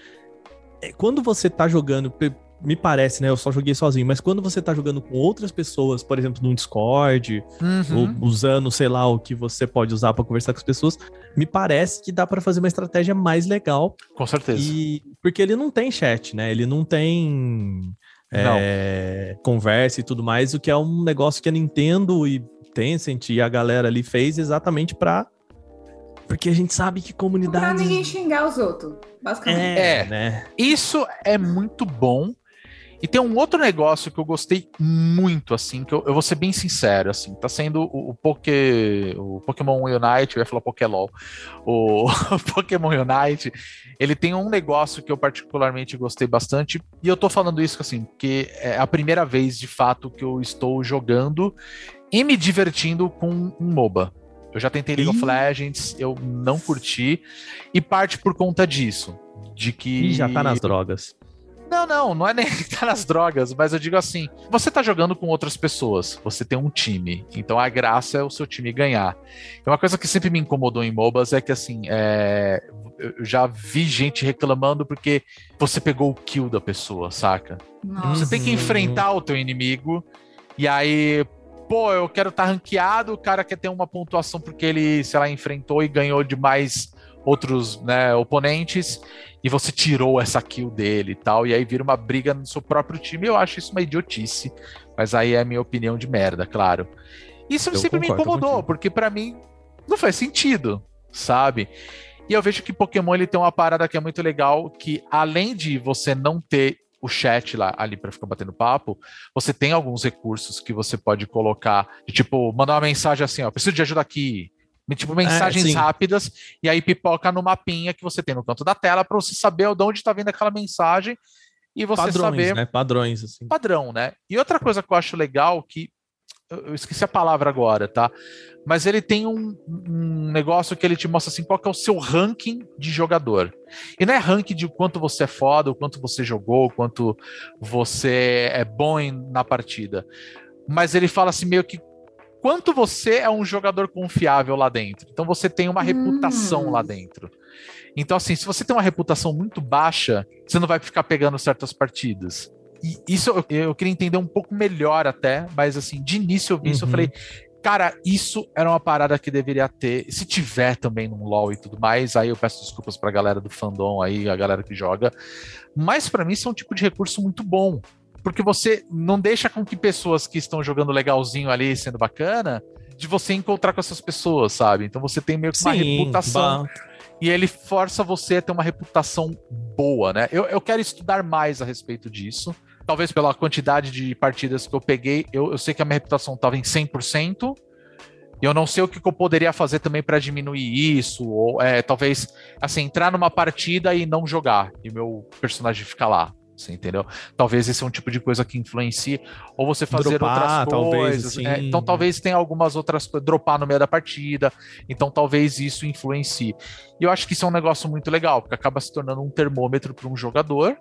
É, quando você tá jogando, me parece, né? Eu só joguei sozinho, mas quando você tá jogando com outras pessoas, por exemplo, no Discord, Uhum. ou usando, sei lá, o que você pode usar pra conversar com as pessoas, me parece que dá pra fazer uma estratégia mais legal. Com certeza. E porque ele não tem chat, né? Ele não tem é, conversa e tudo mais, o que é um negócio que a Nintendo e Tencent e a galera ali fez exatamente pra. Porque a gente sabe que Pra comunidades. ninguém xingar os outros, basicamente. É, É. né? Isso é muito bom. E tem um outro negócio que eu gostei muito, assim, que eu, eu vou ser bem sincero, assim, tá sendo o, o, Poké, o Pokémon Unite, eu ia falar Pokélol, o, o Pokémon Unite, ele tem um negócio que eu particularmente gostei bastante, e eu tô falando isso, assim, porque é a primeira vez, de fato, que eu estou jogando e me divertindo com um MOBA. Eu já tentei League of Ih. Legends, eu não curti, e parte por conta disso, de que... E já tá nas drogas. Não, não, não é nem que tá nas drogas, mas eu digo assim: você tá jogando com outras pessoas, você tem um time, então a graça é o seu time ganhar. E uma coisa que sempre me incomodou em MOBAs é que assim, é, eu já vi gente reclamando porque você pegou o kill da pessoa, saca? Nossa. Você tem que Uhum. enfrentar o teu inimigo, e aí, pô, eu quero estar ranqueado, o cara quer ter uma pontuação porque ele, sei lá, enfrentou e ganhou de mais outros né, oponentes, e você tirou essa kill dele e tal, e aí vira uma briga no seu próprio time. Eu acho isso uma idiotice, mas aí é a minha opinião de merda, claro. Isso Eu sempre me incomodou, contigo. porque pra mim não faz sentido, sabe? E eu vejo que Pokémon ele tem uma parada que é muito legal, que além de você não ter o chat lá ali para ficar batendo papo, você tem alguns recursos que você pode colocar, de, tipo, mandar uma mensagem assim, ó, preciso de ajuda aqui. Tipo, mensagens sim. rápidas, e aí pipoca no mapinha que você tem no canto da tela para você saber de onde está vindo aquela mensagem e você Padrões, saber né? Padrões, assim. padrão, né? E outra coisa que eu acho legal que eu esqueci a palavra agora, tá? Mas ele tem um, um negócio que ele te mostra assim qual que é o seu ranking de jogador. E não é ranking de quanto você é foda, o quanto você jogou, o quanto você é bom em- na partida. Mas ele fala assim meio que quanto você é um jogador confiável lá dentro. Então você tem uma Hum. reputação lá dentro. Então assim, se você tem uma reputação muito baixa, você não vai ficar pegando certas partidas. E isso eu, eu queria entender um pouco melhor até, mas assim, de início eu vi isso, eu Uhum. falei, cara, isso era uma parada que deveria ter. Se tiver também no LoL e tudo mais, aí eu peço desculpas pra galera do fandom aí, a galera que joga. Mas pra mim isso é um tipo de recurso muito bom. Porque você não deixa com que pessoas que estão jogando legalzinho ali, sendo bacana, de você encontrar com essas pessoas, sabe? Então você tem meio que uma reputação ba- e ele força você a ter uma reputação boa, né? Eu, eu quero estudar mais a respeito disso. Talvez pela quantidade de partidas que eu peguei, eu, eu sei que a minha reputação estava em 100%. E eu não sei o que, que eu poderia fazer também para diminuir isso, ou é, talvez assim entrar numa partida e não jogar e meu personagem ficar lá, você entendeu? Talvez esse é um tipo de coisa que influencie, ou você fazer Dropar, outras talvez, coisas. é, assim. então talvez tenha algumas outras coisas, dropar no meio da partida, então talvez isso influencie. E eu acho que isso é um negócio muito legal, porque acaba se tornando um termômetro para um jogador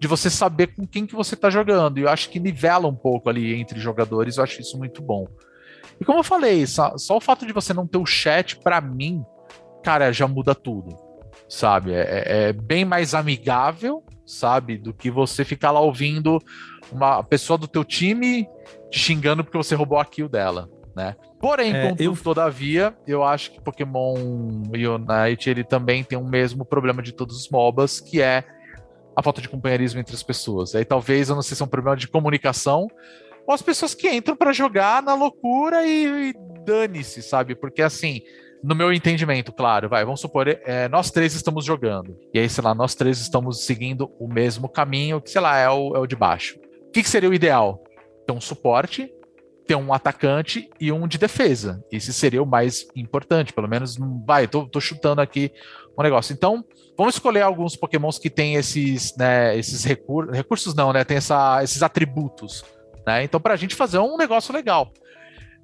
de você saber com quem que você está jogando. E eu acho que nivela um pouco ali entre jogadores, eu acho isso muito bom. E como eu falei, só, só o fato de você não ter o chat, para mim, cara, já muda tudo. Sabe? É, é- é bem mais amigável, sabe? Do que você ficar lá ouvindo uma pessoa do teu time te xingando porque você roubou a kill dela, né? Porém, É, contudo, eu- todavia, eu acho que Pokémon Unite ele também tem o mesmo problema de todos os MOBAs, que é a falta de companheirismo entre as pessoas. Aí talvez, eu não sei se é um problema de comunicação, ou as pessoas que entram pra jogar na loucura e, e dane-se, sabe? Porque assim, no meu entendimento, claro, vai, vamos supor, é, nós três estamos jogando. E aí, sei lá, nós três estamos seguindo o mesmo caminho, que, sei lá, é o, é o de baixo. O que, que seria o ideal? Ter um suporte, ter um atacante e um de defesa. Esse seria o mais importante, pelo menos não vai, tô, tô chutando aqui um negócio. Então, vamos escolher alguns pokémons que têm esses, né, esses recursos, recursos não, né, tem essa, esses atributos, né? Então, pra gente fazer um negócio legal.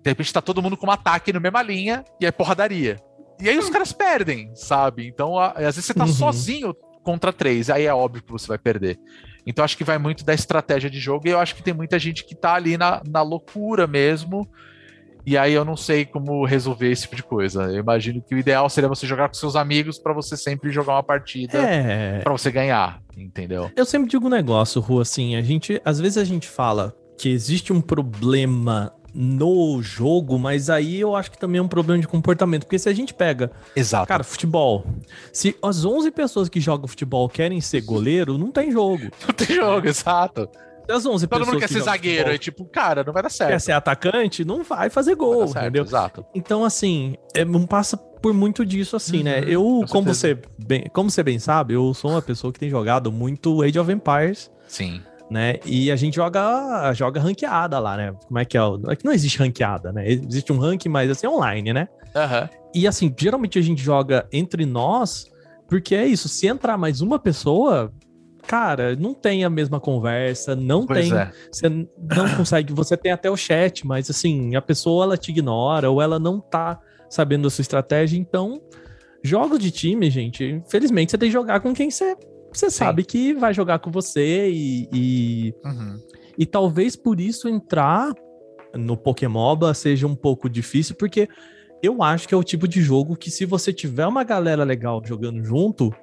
De repente tá todo mundo com um ataque na mesma linha e é porradaria. E aí os caras perdem, sabe? Então, a- às vezes você tá Uhum. sozinho contra três, aí é óbvio que você vai perder. Então, acho que vai muito da estratégia de jogo e eu acho que tem muita gente que tá ali na, na loucura mesmo. E aí eu não sei como resolver esse tipo de coisa. Eu imagino que o ideal seria você jogar com seus amigos para você sempre jogar uma partida É. para você ganhar, entendeu? Eu sempre digo um negócio, Ru, assim, a gente, às vezes a gente fala que existe um problema no jogo, mas aí eu acho que também é um problema de comportamento, porque se a gente pega, Exato. cara, futebol, se as 11 pessoas que jogam futebol querem ser goleiro, não tem jogo. não tem jogo, exato. Se as 11 Todo pessoas mundo quer que ser zagueiro, futebol é tipo, cara, não vai dar certo. quer ser atacante, não vai fazer vai gol, dar certo, entendeu? Exato. Então, assim, é, não passa por muito disso, assim, né? Eu, Uhum, com como certeza. você, bem, como você bem sabe, eu sou uma pessoa que tem jogado muito Age of Empires, Sim. Né? E a gente joga, joga ranqueada lá, né? Como é que é? É que não existe ranqueada, né? Existe um ranking, mas assim, online, né? Aham. E assim, geralmente a gente joga entre nós, porque é isso, se entrar mais uma pessoa, cara, não tem a mesma conversa, não Pois tem é. você não consegue, você tem até o chat, mas assim, a pessoa ela te ignora ou ela não tá sabendo a sua estratégia, então jogos de time, gente, infelizmente você tem que jogar com quem você, você sabe que vai jogar com você e, e, Uhum. e talvez por isso entrar no Pokémoba seja um pouco difícil, porque eu acho que é o tipo de jogo que se você tiver uma galera legal jogando junto,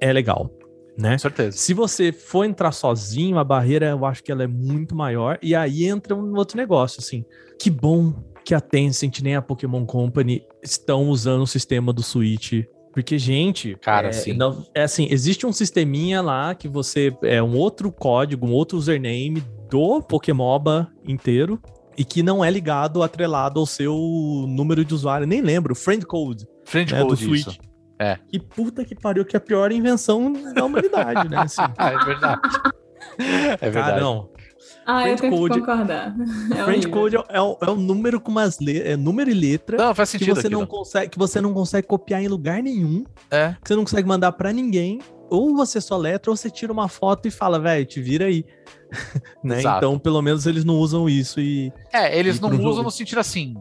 é legal, né? Com certeza. Se você for entrar sozinho, a barreira eu acho que ela é muito maior. E aí entra um outro negócio, assim. Que bom que a Tencent nem a Pokémon Company estão usando o sistema do Switch. Porque, gente, Cara, é, sim. não- é assim, existe um sisteminha lá que você é um outro código, um outro username do Pokémoba inteiro e que não é ligado, atrelado ao seu número de usuário. Nem lembro, friend code Friend né, do code Switch. isso. É. Que puta que pariu, que é a pior invenção da humanidade, né? Assim, Ah, é verdade. É verdade. Cara, não. Ah, eu Friend tenho code- que concordar. É Friend code é, é o, é o número com umas le é número e letra Não, faz que sentido você não aquilo. consegue que você não consegue copiar em lugar nenhum, É. que você não consegue mandar pra ninguém. Ou você só letra ou você tira uma foto e fala, velho, te vira aí. né? Então, pelo menos eles não usam isso e É, eles E não usam no sentido assim.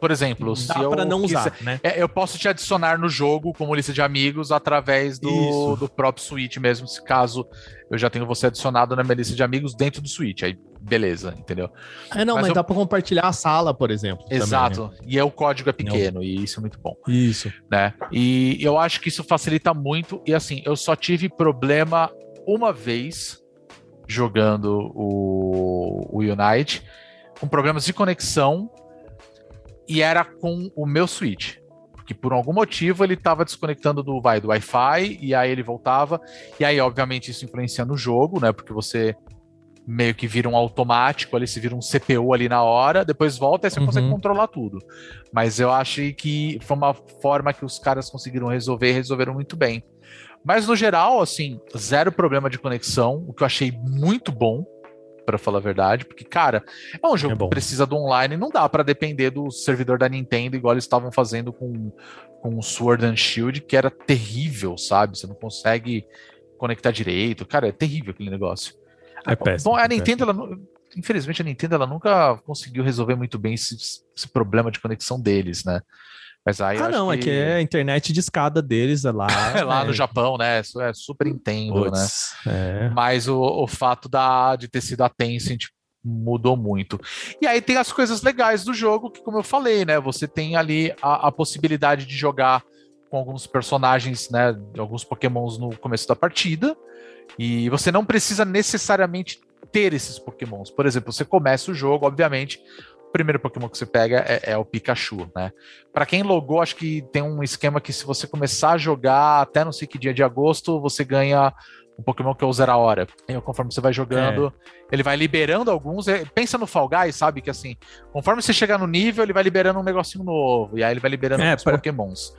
Por exemplo, se dá eu pra não quiser- usar, né? É, eu posso te adicionar no jogo como lista de amigos através do, Isso. do próprio Switch mesmo, se caso eu já tenho você adicionado na minha lista de amigos dentro do Switch. Aí, beleza, entendeu? É, não, Mas mas, eu- dá pra compartilhar a sala, por exemplo. também, Exato. né? E é o código é pequeno, e isso é muito bom, Isso. né? E eu acho que isso facilita muito. E assim, eu só tive problema uma vez jogando o, o Unite, com problemas de conexão, e era com o meu Switch. Porque por algum motivo ele estava desconectando do, vai, do Wi-Fi, e aí ele voltava. E aí, obviamente, isso influencia no jogo, né? Porque você meio que vira um automático ali, se vira um CPU ali na hora, depois volta e você Uhum. consegue controlar tudo. Mas eu achei que foi uma forma que os caras conseguiram resolver e resolveram muito bem. Mas no geral, assim, zero problema de conexão, o que eu achei muito bom, pra falar a verdade, porque, cara, é um jogo É que precisa do online, não dá pra depender do servidor da Nintendo, igual eles estavam fazendo com, com o Sword and Shield, que era terrível, sabe? Você não consegue conectar direito. Cara, é terrível aquele negócio. É péssimo. Bom, a é Nintendo, ela, infelizmente, a Nintendo ela nunca conseguiu resolver muito bem esse, esse problema de conexão deles, né? Mas aí Ah, não, é que é a internet de escada deles é lá. é lá é, no Japão, né? Isso é super Nintendo, né? é. Mas o, o fato da, de ter sido a Tencent mudou muito. E aí tem as coisas legais do jogo, que como eu falei, né? Você tem ali a, a possibilidade de jogar com alguns personagens, né? Alguns pokémons no começo da partida. E você não precisa necessariamente ter esses pokémons. Por exemplo, você começa o jogo, obviamente, primeiro pokémon que você pega é, é o Pikachu, né? Para quem logou, acho que tem um esquema que se você começar a jogar até não sei que dia de agosto, você ganha um Pokémon que é o Zero Hora. E conforme você vai jogando, ele vai liberando alguns. é, Pensa no Fall Guys, sabe? Que assim, conforme você chegar no nível, ele vai liberando um negocinho novo. E aí ele vai liberando É, pra- Pokémons.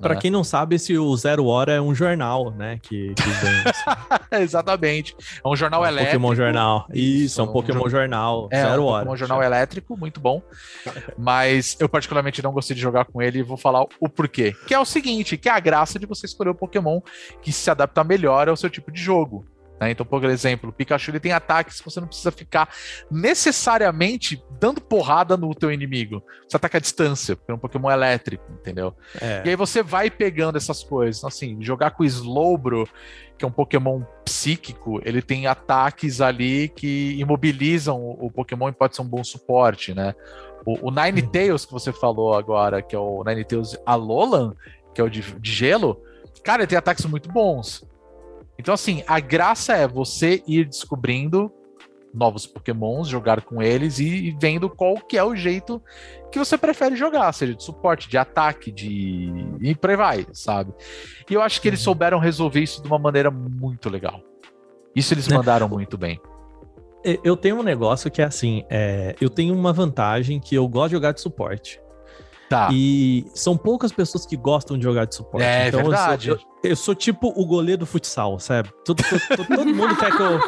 Pra né? quem não sabe, esse o Zero Hora é um jornal, né? Que, que vem. Exatamente. É um jornal um elétrico. Pokémon Jornal. Isso, Isso, é um um Pokémon jo- Jornal. É, Zero um Hora. Pokémon jornal elétrico, muito bom. Mas eu particularmente não gostei de jogar com ele e vou falar o porquê. Que é o seguinte, que é a graça de você escolher o Pokémon que se adapta melhor ao seu tipo de jogo. Né? Então, por exemplo, o Pikachu ele tem ataques que você não precisa ficar necessariamente dando porrada no teu inimigo. Você ataca à distância, porque é um Pokémon elétrico, entendeu? É. E aí você vai pegando essas coisas. Então, assim, jogar com o Slowbro, que é um Pokémon psíquico, ele tem ataques ali que imobilizam o, Pokémon e pode ser um bom suporte, né? O, o Ninetales que você falou agora, que é o Ninetales Alolan, que é o de, de gelo, cara, ele tem ataques muito bons. Então, assim, a graça é você ir descobrindo novos pokémons, jogar com eles e, e vendo qual que é o jeito que você prefere jogar, seja de suporte, de ataque, de... e por aí vai, sabe? E eu acho que eles souberam resolver isso de uma maneira muito legal. Isso eles Né? mandaram muito bem. Eu tenho um negócio que é assim, é, eu tenho uma vantagem que eu gosto de jogar de suporte. Tá. E são poucas pessoas que gostam de jogar de suporte. É Então, eu sou- verdade. Eu eu sou, tipo o goleiro do futsal, sabe? Todo, todo- todo mundo quer que eu,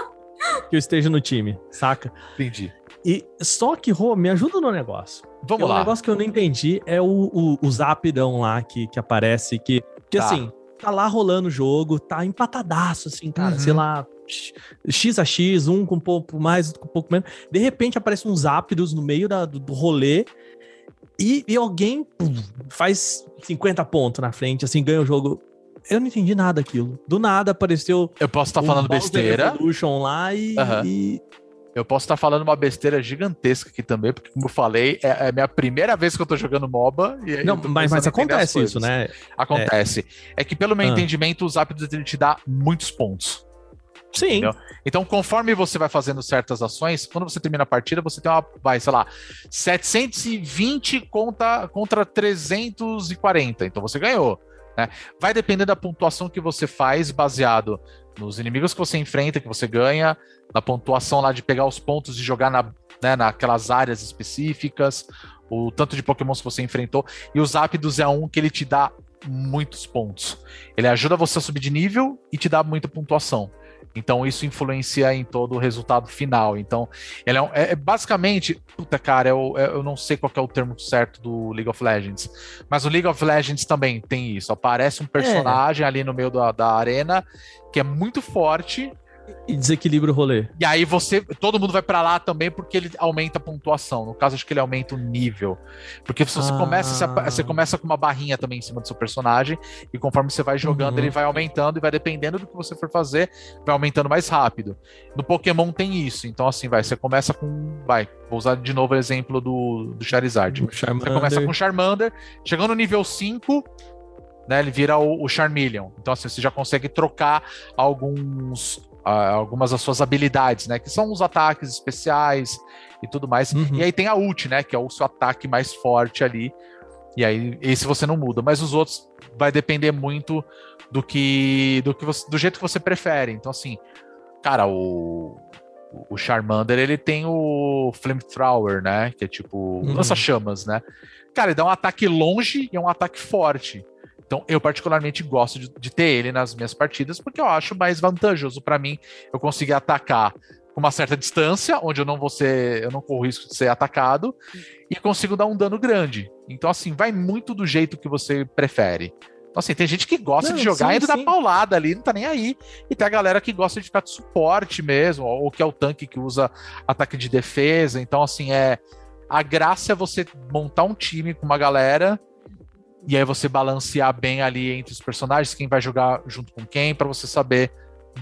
que eu esteja no time, saca? Entendi. E só que, Rô, me ajuda no negócio. Vamos é um lá. negócio que eu não entendi é o, o, o Zapidão lá que, que aparece, que, que Tá. assim, tá lá rolando o jogo, tá empatadaço, assim, cara, Uhum. sei lá, x- a X, um com um pouco mais, um pouco menos. De repente aparece um Zapdos no meio da- do, do rolê e, e alguém faz 50 pontos na frente, assim, ganha o jogo. Eu não entendi nada daquilo. Do nada apareceu. Eu posso estar o falando Bowser besteira. Evolution lá e, Aham. e- Eu posso estar falando uma besteira gigantesca aqui também, porque, como eu falei, é é a minha primeira vez que eu tô jogando MOBA. E aí Não, mas, mas acontece isso, né? Acontece. É, que, pelo meu Ah. entendimento, o Zapdos ele te dá muitos pontos. Sim. Entendeu? Então, conforme você vai fazendo certas ações, quando você termina a partida, você tem uma, vai, sei lá, 720 contra, contra 340. Então você ganhou. Né? Vai depender da pontuação que você faz, baseado nos inimigos que você enfrenta, que você ganha, na pontuação lá de pegar os pontos e jogar na, né, naquelas áreas específicas, o tanto de pokémons que você enfrentou. E o Zapdos é um que ele te dá muitos pontos. Ele ajuda você a subir de nível e te dá muita pontuação. Então isso influencia em todo o resultado final. Então, ele é, um- é- é basicamente, puta cara, eu, eu não sei qual é o termo certo do League of Legends, mas o League of Legends também tem isso. Aparece um personagem ali no meio da, da arena que é muito forte E desequilibra o rolê. e aí você, todo mundo vai pra lá também porque ele aumenta a pontuação. No caso, acho que ele aumenta o nível. Porque se você Ah. começa, você, começa com uma barrinha também em cima do seu personagem e conforme você vai jogando, Uhum. ele vai aumentando e vai dependendo do que você for fazer, vai aumentando mais rápido. No Pokémon tem isso. Então assim, vai, você começa com, vai, vou usar de novo o exemplo do, do Charizard. Você começa com o Charmander, chegando no nível 5, né, ele vira o, o Charmeleon. Então, assim, você já consegue trocar alguns, algumas das suas habilidades, né? Que são os ataques especiais e tudo mais. Uhum. E aí tem a ult, né? Que é o seu ataque mais forte ali. E aí, esse você não muda. Mas os outros vai depender muito do que. do, que você- do jeito que você prefere. Então, assim, cara, o. O Charmander, ele tem o Flamethrower, né? Que é tipo Uhum. lança-chamas, né? Cara, ele dá um ataque longe e é um ataque forte. Então, eu particularmente gosto de, de ter ele nas minhas partidas, porque eu acho mais vantajoso pra mim eu conseguir atacar com uma certa distância, onde eu não vou ser, eu não corro risco de ser atacado, e consigo dar um dano grande. Então, assim, vai muito do jeito que você prefere. Então, assim, tem gente que gosta Não, de jogar sim, e dar sim. paulada ali, não tá nem aí. E tem a galera que gosta de ficar de suporte mesmo, ou que é o tanque que usa ataque de defesa. Então, assim, é. A graça é você montar um time com uma galera e aí você balancear bem ali entre os personagens, quem vai jogar junto com quem, para você saber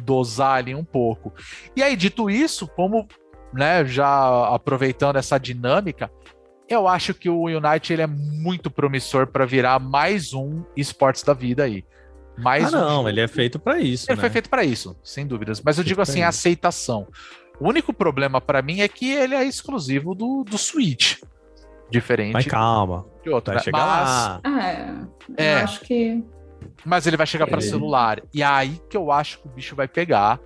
dosar ali um pouco. E aí, dito isso, como, né, já aproveitando essa dinâmica, eu acho que o Unite ele é muito promissor para virar mais um esportes da vida aí. Mais Ah, um não, jogo. ele é feito pra isso. Ele né? foi feito para isso, sem dúvidas. Mas eu digo assim, a aceitação. O único problema para mim é que ele é exclusivo do, do Switch. Diferente Mas calma, de outro. vai né? chegar mas, lá. É, É. eu acho que. mas ele vai chegar para Ele- celular. E é aí que eu acho que o bicho vai pegar.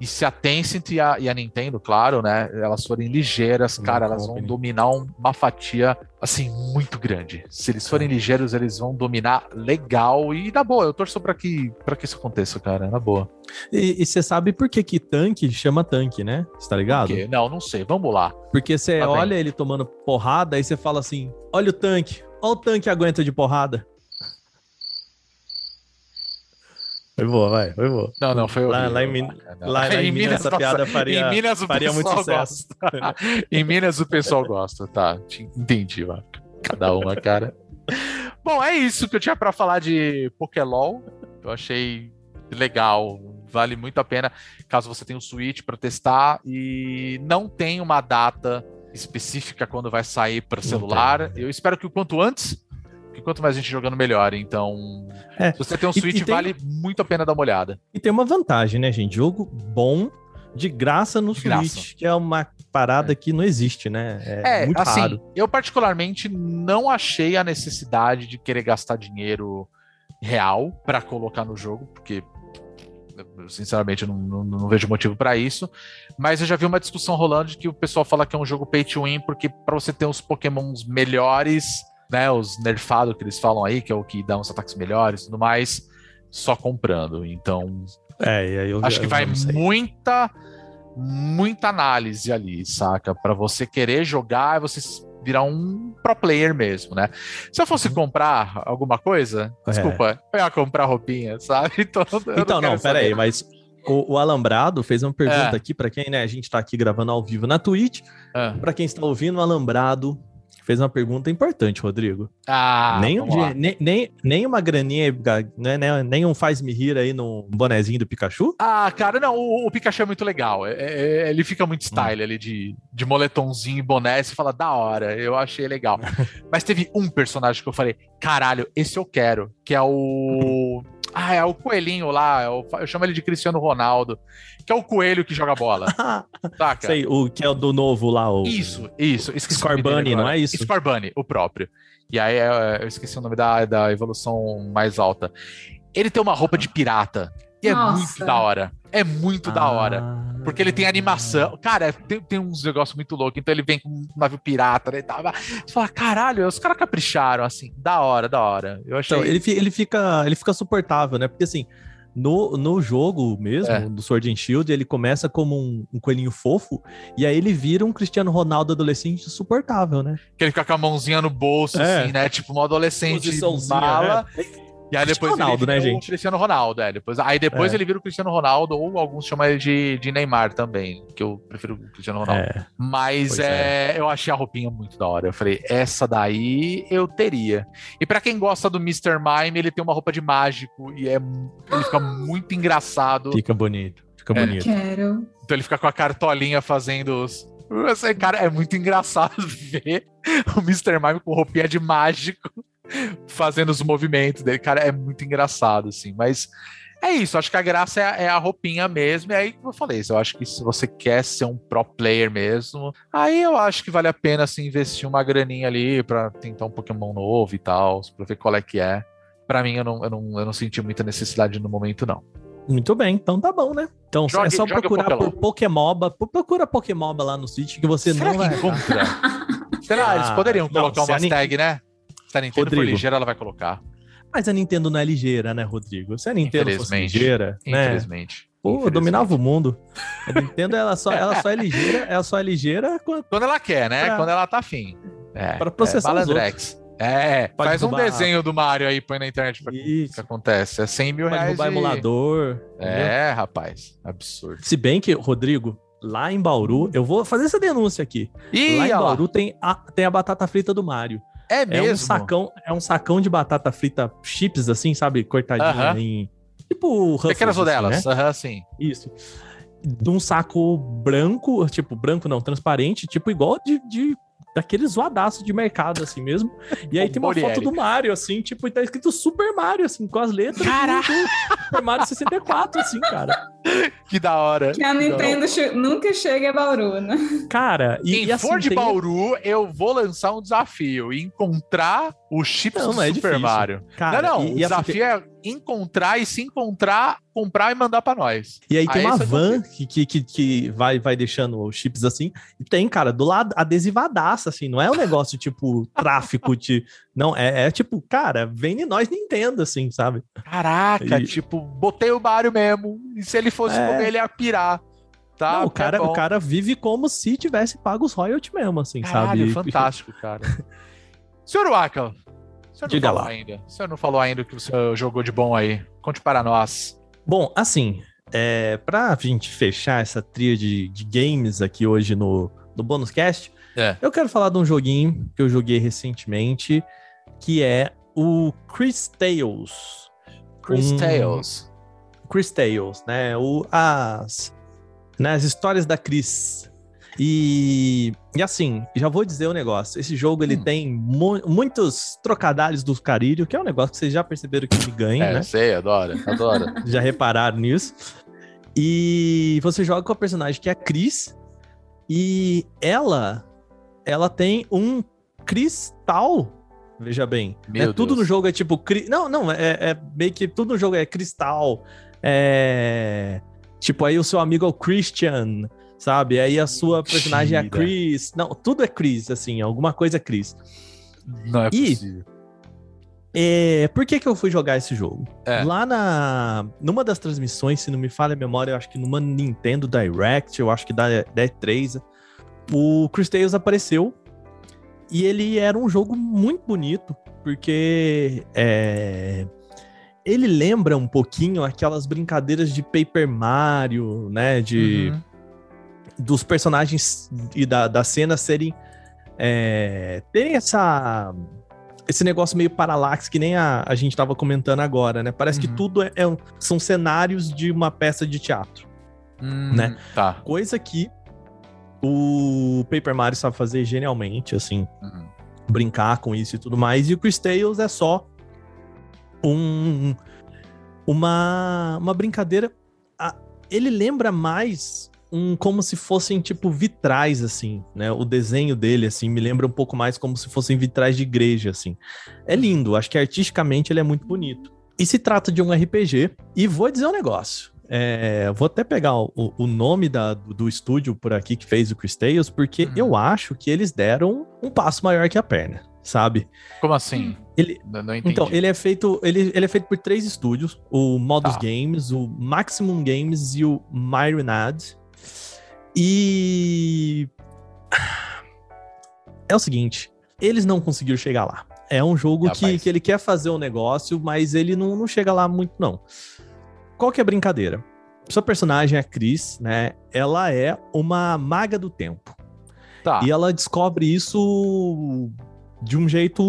E se a Tencent e a, e a Nintendo, claro, né? Elas forem ligeiras, Não cara, elas vão dominar um- uma fatia, assim, muito grande. Se eles forem ligeiros, eles vão dominar legal. E na boa, eu torço para que, pra que isso aconteça, cara. Na boa. E você sabe por que, que tanque chama tanque, né? Você tá ligado? Não, não sei. Vamos lá. Porque você vem. olha ele tomando porrada, aí você fala assim: olha o tanque, olha o tanque aguenta de porrada. Foi boa, vai, foi boa. Não, não, foi Lá- horrível, lá em Min- lá- lá em Minas essa nossa, piada faria- em Minas o faria muito sucesso. gosta. em Minas o pessoal gosta, tá? Te Entendi, mano. Cada uma, cara. Bom, é isso que eu tinha pra falar de Pokélol. Eu achei legal, vale muito a pena caso você tenha um Switch pra testar e não tem uma data específica quando vai sair para celular. Eu espero que o quanto antes, porque quanto mais gente jogando melhor. Então, É. se você tem um E- e Switch, tem- vale muito a pena dar uma olhada. E tem uma vantagem, né, gente? Jogo bom de graça no De graça. Switch, que é uma parada que não existe, né? É, É, muito assim, raro. eu particularmente não achei a necessidade de querer gastar dinheiro real pra colocar no jogo, porque sinceramente eu não, não- não vejo motivo pra isso. Mas eu já vi uma discussão rolando de que o pessoal fala que é um jogo pay to win, porque pra você ter uns pokémons melhores, né, os nerfados que eles falam aí, que é o que dá uns ataques melhores e tudo mais, só comprando. Então, É, e aí eu Acho que vai não muita, muita análise ali, saca? Pra você querer jogar e você virar um pro player mesmo, né? Se eu fosse Uhum. comprar alguma coisa, É. desculpa, eu ia comprar roupinha, sabe? Então, Então, não, quero pera aí, mas o, o Alambrado fez uma pergunta É. aqui pra quem, né? A gente tá aqui gravando ao vivo na Twitch. Ah, Pra quem está ouvindo, o Alambrado fez uma pergunta importante, Rodrigo. Ah, nem, um dia, nem, nem, nem uma graninha, né, né, nem um faz-me rir aí no bonezinho do Pikachu? Ah, cara, não, o, o Pikachu é muito legal. É- é- ele fica Hum. muito style ali de, de moletomzinho e boné. Você fala, da hora, eu achei legal. Mas teve um personagem que eu falei, caralho, esse eu quero, que é o. Ah, é o coelhinho lá, é o- eu chamo ele de Cristiano Ronaldo, que é o coelho que joga bola, saca? Sei, o que é o do novo lá, o... Isso, isso. Esqueci o nome Scorbunny, não é isso? Scorbunny, o próprio. E aí é, eu esqueci o nome da, da evolução mais alta. Ele tem uma roupa de pirata. E é Nossa. muito da hora. É muito da hora. Ah. Porque ele tem animação. Cara, tem, tem uns negócios muito loucos. Então ele vem com um navio pirata né, e tal. Você fala, caralho, os caras capricharam, assim. Da hora, da hora. Eu achei. Então, ele, ele, fica, ele fica suportável, né? Porque assim, no, no jogo mesmo, É. do Sword and Shield, ele começa como um, um coelhinho fofo, e aí ele vira um Cristiano Ronaldo adolescente suportável, né? Que ele fica com a mãozinha no bolso, É. assim, né? Tipo, um adolescente mala. né? E aí Cristiano depois Ronaldo, ele né, gente? o Cristiano Ronaldo, é. Depois, aí depois É. ele vira o Cristiano Ronaldo, ou alguns chamam ele de, de Neymar também, que eu prefiro o Cristiano Ronaldo. É. Mas Pois é, eu achei a roupinha muito da hora. Eu falei, essa daí eu teria. E pra quem gosta do Mr. Mime, ele tem uma roupa de mágico e é, ele fica muito engraçado. Fica bonito, fica É. bonito. Quero. Então ele fica com a cartolinha fazendo os. Esse cara é muito engraçado ver o Mr. Mime com roupinha de mágico fazendo os movimentos dele. Cara, é muito engraçado, assim. Mas é isso, acho que a graça é, a- é a roupinha mesmo. E aí, como eu falei, eu acho que se você quer ser um pro player mesmo, aí eu acho que vale a pena assim, investir uma graninha ali pra tentar um Pokémon novo e tal, pra ver qual é que é. Pra mim, eu não, eu, não, eu não senti muita necessidade no momento, não. Muito bem, então tá bom, né? Então Jogue- é só procurar por Pokémoba, procura Pokémoba lá no sítio que você Será não que vai. encontra? Será? Eles Ah, poderiam não, colocar se a umas Nin- tag, né? Se a Nintendo for Rodrigo. ligeira, ela vai colocar. Mas a Nintendo não é ligeira, né, Rodrigo? Se a Nintendo fosse ligeira, né? Infelizmente. Pô, dominava o mundo. A Nintendo, ela só, ela só é ligeira, ela só é ligeira quando Quando ela quer, né? Pra- Quando ela tá afim. É, Pra processar é, os Malandrex. É, Pode faz um desenho do Mario aí, põe na internet pra ver o que Isso. acontece. É 100 mil Pode reais. roubar de- emulador. entendeu? É, rapaz. Absurdo. Se bem que, Rodrigo, lá em Bauru, eu vou fazer essa denúncia aqui. Ih, lá em lá. Bauru tem a, tem a batata frita do Mario. É É mesmo? um sacão, é um sacão de batata frita chips, assim, sabe? Cortadinha Aham. em. Tipo Ruffles, Pequenas assim, rodelas. né? Aham, sim. Isso. De um saco branco, tipo, branco não, transparente, tipo, igual de. de daquele zoadaço de mercado, assim mesmo. E aí tem uma Bomboniere. foto do Mario, assim, tipo, e tá escrito Super Mario, assim, com as letras. Caraca! do Super Mario 64, assim, cara. Que da hora. Que a Nintendo che- nunca chega a Bauru, né? Cara, e, Quem e assim, for de tem- Bauru, eu vou lançar um desafio. Encontrar os chips Não, do é Super difícil. Mario. Cara, não, não. e- o e assim, desafio é encontrar e se encontrar, comprar e mandar pra nós. E aí tem Aí uma você van que, que, que, que vai, vai deixando os chips assim. E tem, cara, do lado adesivadaça, assim. Não é um negócio tipo tráfico de. Não, é, é tipo, cara, vem de nós Nintendo, assim, sabe? Caraca, E- tipo, botei o Mario mesmo. E se ele fosse É. comer, ele ia pirar. Tá? Não, o, é cara, bom. o cara vive como se tivesse pago os royalties mesmo, assim, Caralho, sabe? fantástico, cara. Senhor Waka, senhor Diga lá. ainda. O senhor não falou ainda o que você jogou de bom aí. Conte para nós. Bom, assim, é, pra gente fechar essa tria de, de games aqui hoje no, no Bônus Cast, É. eu quero falar de um joguinho que eu joguei recentemente, que é o Chris Tales. Chris Um- Tales. Chris Tales, né? O, as, né, as histórias da Chris. E, e assim, já vou dizer o negócio. Esse jogo ele Hum. tem mu- muitos trocadalhos do carilho, que é um negócio que vocês já perceberam que me ganha, É, né? sei, adoro, adoro. Já repararam nisso. E você joga com a personagem que é a Chris. E ela, ela tem um cristal. Veja bem. Meu né? Tudo no jogo é tipo. cri- Não, não, é, é meio que tudo no jogo é cristal. É. Tipo, aí o seu amigo é o Christian, sabe? Aí a sua personagem é a. Chris. Não, tudo é Chris, assim, alguma coisa é Chris. Não é Ih. possível. É, por que, que eu fui jogar esse jogo? É. Lá na. Numa das transmissões, se não me falha a memória, eu acho que numa Nintendo Direct, eu acho que da, da E3, o Chris Tales apareceu. E ele era um jogo muito bonito, porque é, ele lembra um pouquinho aquelas brincadeiras de Paper Mario, né? De, Uhum. Dos personagens e da, da cena serem. É, terem essa. Esse negócio meio paralaxe que nem a, a gente tava comentando agora, né? Parece que Uhum. tudo é, é- são cenários de uma peça de teatro. Hum, né? Tá. Coisa que o Paper Mario sabe fazer genialmente, assim, Uhum. brincar com isso e tudo mais. E o Chris Tales é só um uma, uma brincadeira. Ele lembra mais um como se fossem tipo vitrais assim, né? O desenho dele assim me lembra um pouco mais como se fossem vitrais de igreja assim. É lindo, acho que artisticamente ele é muito bonito. E se trata de um RPG e vou dizer um negócio. É, vou até pegar o, o nome da- do, estúdio por aqui que fez o Chris Tales, porque Uhum. eu acho que eles deram um passo maior que a perna, sabe? Como assim? Ele- Não, não entendi. Então, ele é feito, ele, ele é feito por três estúdios: o Modus Tá. Games, o Maximum Games e o Myronad. E é o seguinte, eles não conseguiram chegar lá. É um jogo que, que ele quer fazer um negócio, mas ele não, não chega lá muito, não. Qual que é a brincadeira? Sua personagem, a Cris, né? Ela é uma maga do tempo. Tá. E ela descobre isso de um jeito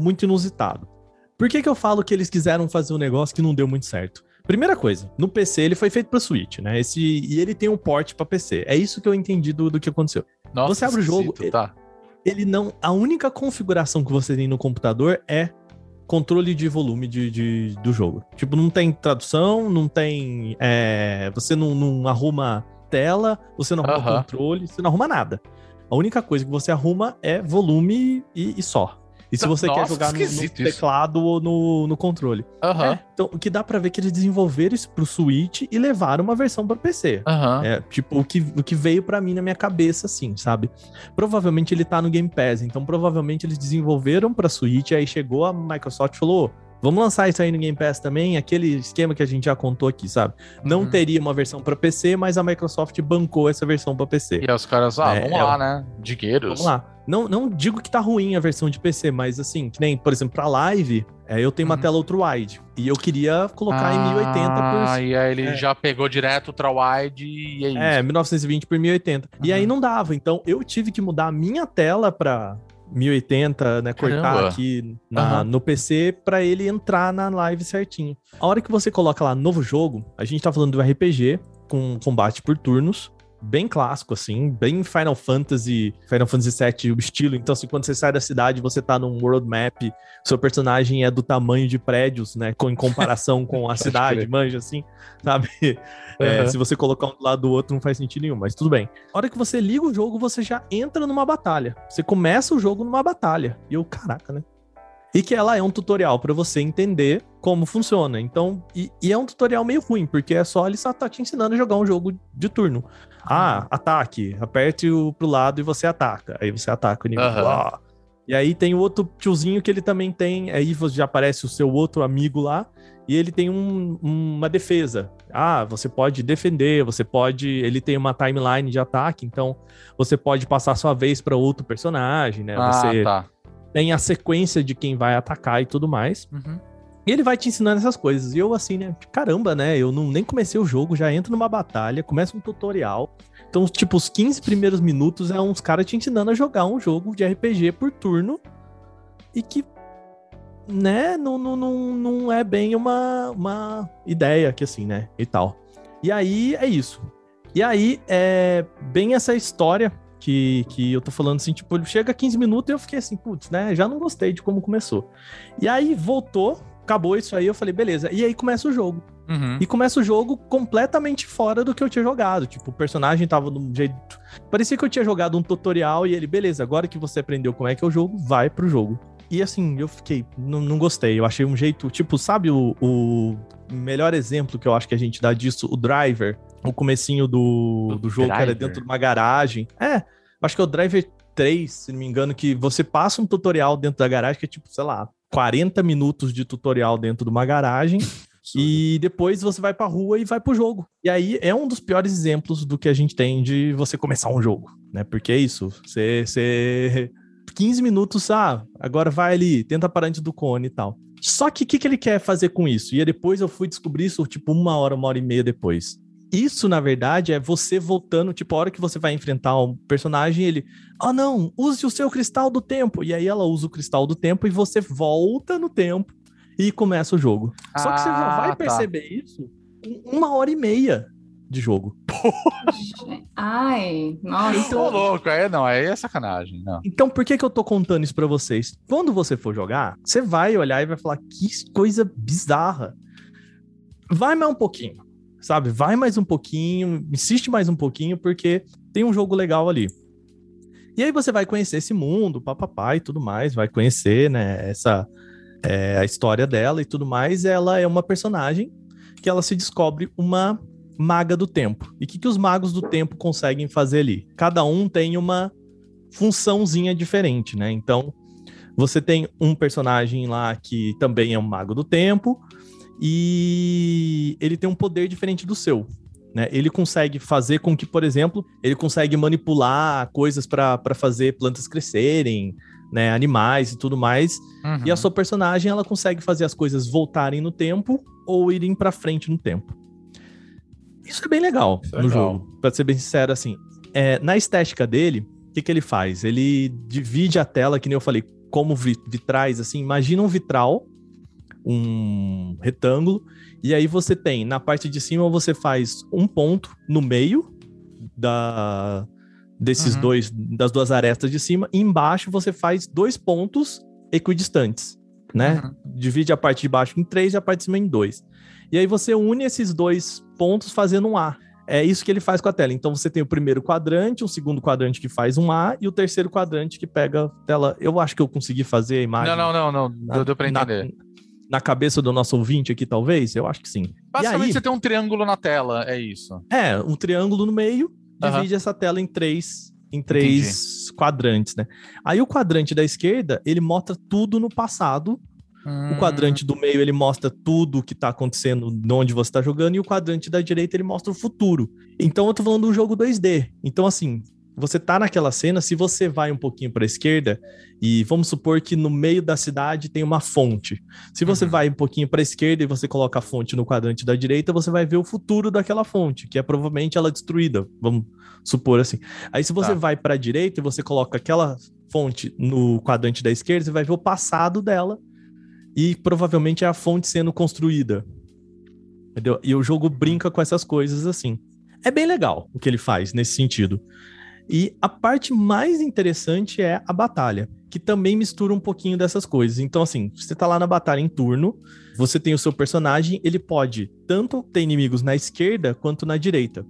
muito inusitado. Por que, que eu falo que eles quiseram fazer um negócio que não deu muito certo? Primeira coisa, no PC ele foi feito para Switch, né? Esse, e ele tem um port para PC. É isso que eu entendi do, do que aconteceu. Nossa, você abre o jogo, esquisito, Tá. Ele não. A única configuração que você tem no computador é controle de volume de, de- do jogo. Tipo, não tem tradução, não tem. é, você não, não arruma tela, você não arruma Aham. controle, você não arruma nada. A única coisa que você arruma é volume e, e só. E se você quer Nossa, jogar no, no esquisito isso. teclado ou no, no controle. Aham. É, então, o que dá pra ver é que eles desenvolveram isso pro Switch e levaram uma versão para PC. Aham. É, tipo, o que, o que veio pra mim na minha cabeça, assim, sabe? Provavelmente ele tá no Game Pass, então provavelmente eles desenvolveram pra Switch, aí chegou a Microsoft e falou: vamos lançar isso aí no Game Pass também, aquele esquema que a gente já contou aqui, sabe? Não Uhum. teria uma versão pra PC, mas a Microsoft bancou essa versão pra PC. E os caras, ah, É, vamos é lá, né? Digueiros. Vamos lá. Não, não digo que tá ruim a versão de PC, mas assim, que nem, por exemplo, pra live, é, eu tenho uma Uhum. tela ultra wide e eu queria colocar em 1080 por Ah, e aí ele é. já pegou direto ultra wide e é isso. É, 1920 por 1080. E Uhum. aí não dava, então eu tive que mudar a minha tela pra 1080, né, cortar Caramba. aqui na- Aham. no PC pra ele entrar na live certinho. A hora que você coloca lá novo jogo, a gente tá falando do RPG com combate por turnos, bem clássico assim, bem Final Fantasy, Final Fantasy VII o estilo. Então, assim, quando você sai da cidade, você tá num world map, seu personagem é do tamanho de prédios, né, com, em comparação com a cidade, crer. manja assim, sabe? É, Aham. se você colocar um do lado do outro, não faz sentido nenhum, mas tudo bem. A hora que você liga o jogo, você já entra numa batalha. Você começa o jogo numa batalha. E eu, caraca, né? E que ela é um tutorial pra você entender como funciona. Então, e, e é um tutorial meio ruim, porque é só ele só tá te ensinando a jogar um jogo de turno. Ah, ataque, aperte o pro lado e você ataca. Aí você ataca o inimigo. Ah. E aí tem o outro tiozinho que ele também tem. Aí já aparece o seu outro amigo lá. E ele tem um- uma defesa. Ah, você pode defender, você pode. Ele tem uma timeline de ataque, então você pode passar sua vez para outro personagem, né? Ah, você tá. tem a sequência de quem vai atacar e tudo mais. Uhum. E ele vai te ensinando essas coisas. E eu, assim, né? Caramba, né? Eu não, nem comecei o jogo, já entro numa batalha, começa um tutorial. Então, tipo, os 15 primeiros minutos é uns caras te ensinando a jogar um jogo de RPG por turno. E que, né, não, não, não, não é bem uma, uma ideia que assim, né? E tal. E aí é isso. E aí é bem essa história que, que eu tô falando assim, tipo, ele chega a 15 minutos e eu fiquei assim, putz, né? Já não gostei de como começou. E aí voltou, acabou isso aí, eu falei, beleza. E aí começa o jogo. Uhum. E começa o jogo completamente fora do que eu tinha jogado. Tipo, o personagem tava de um jeito. Parecia que eu tinha jogado um tutorial e ele, beleza, agora que você aprendeu como é que é o jogo, vai pro jogo. E assim, eu fiquei, não, não gostei. Eu achei um jeito, tipo, sabe o, o melhor exemplo que eu acho que a gente dá disso? O Driver, o comecinho do, O do jogo, que era Driver? dentro de uma garagem. É, acho que é o Driver 3, se não me engano, que você passa um tutorial dentro da garagem, que é tipo, sei lá, 40 minutos de tutorial dentro de uma garagem. E depois você vai pra rua e vai pro jogo. E aí é um dos piores exemplos do que a gente tem de você começar um jogo, né? Porque é isso, você, você 15 minutos, ah, agora vai ali, tenta parar antes do cone e tal. Só que o que, que ele quer fazer com isso? E aí depois eu fui descobrir isso, tipo, uma hora, uma hora e meia depois. Isso, na verdade, é você voltando, tipo, a hora que você vai enfrentar um personagem, ele, ah, não, use o seu cristal do tempo. E aí ela usa o cristal do tempo e você volta no tempo e começa o jogo. Só que você já Ah, vai tá. perceber isso em uma hora e meia de jogo. Ai, nossa. Ô, louco, aí não, aí é sacanagem. Não. Então, por que que eu tô contando isso pra vocês? Quando você for jogar, você vai olhar e vai falar que coisa bizarra. Vai mais um pouquinho, sabe? Vai mais um pouquinho, insiste mais um pouquinho, porque tem um jogo legal ali. E aí você vai conhecer esse mundo, papapá e tudo mais, vai conhecer, né, essa é, a história dela e tudo mais. Ela é uma personagem que ela se descobre uma maga do tempo. E o que, que os magos do tempo conseguem fazer ali? Cada um tem uma funçãozinha diferente, né? Então, você tem um personagem lá que também é um mago do tempo e ele tem um poder diferente do seu. Né? Ele consegue fazer com que, por exemplo, ele consegue manipular coisas para fazer plantas crescerem, né? animais e tudo mais. Uhum. E a sua personagem, ela consegue fazer as coisas voltarem no tempo ou irem pra frente no tempo. Isso é bem legal Isso é no legal. jogo, pra ser bem sincero, assim. É, na estética dele, o que, que ele faz? Ele divide a tela, que nem eu falei, como vi- vitrais, assim. Imagina um vitral, um retângulo, e aí você tem, na parte de cima, você faz um ponto no meio da desses Uhum. dois, das duas arestas de cima, e embaixo você faz dois pontos equidistantes, né? Uhum. Divide a parte de baixo em três e a parte de cima em dois. E aí você une esses dois pontos fazendo um A. É isso que ele faz com a tela. Então você tem o primeiro quadrante, o segundo quadrante que faz um A e o terceiro quadrante que pega a tela. Eu acho que eu consegui fazer a imagem. Não, não, não, não. Deu, deu pra na- entender. Na, cabeça do nosso ouvinte aqui, talvez? Eu acho que sim. Basicamente, e aí, você tem um triângulo na tela, é isso. É, um triângulo no meio, divide essa tela em três, em três quadrantes, né? Aí o quadrante da esquerda, ele mostra tudo no passado. Hum. O quadrante do meio, ele mostra tudo o que tá acontecendo, de onde você tá jogando. E o quadrante da direita, ele mostra o futuro. Então eu tô falando de um jogo 2D. Então, assim, você tá naquela cena, se você vai um pouquinho pra esquerda, e vamos supor que no meio da cidade tem uma fonte. Se você Uhum. vai um pouquinho pra esquerda e você coloca a fonte no quadrante da direita, você vai ver o futuro daquela fonte, que é provavelmente ela destruída, vamos supor assim. Aí se você Tá. vai pra direita e você coloca aquela fonte no quadrante da esquerda, você vai ver o passado dela e provavelmente é a fonte sendo construída. Entendeu? E o jogo brinca com essas coisas assim. É bem legal o que ele faz nesse sentido. E a parte mais interessante é a batalha, que também mistura um pouquinho dessas coisas. Então, assim, você tá lá na batalha em turno, você tem o seu personagem, ele pode tanto ter inimigos na esquerda quanto na direita.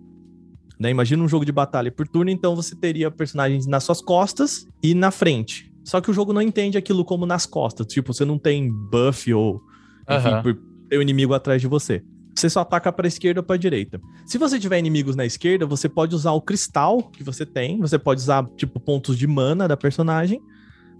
Né? Imagina um jogo de batalha por turno, então você teria personagens nas suas costas e na frente. Só que o jogo não entende aquilo como nas costas. Tipo, você não tem buff ou enfim, Aham. por ter o inimigo atrás de você. Você só ataca para esquerda ou para direita. Se você tiver inimigos na esquerda, você pode usar o cristal que você tem, você pode usar tipo pontos de mana da personagem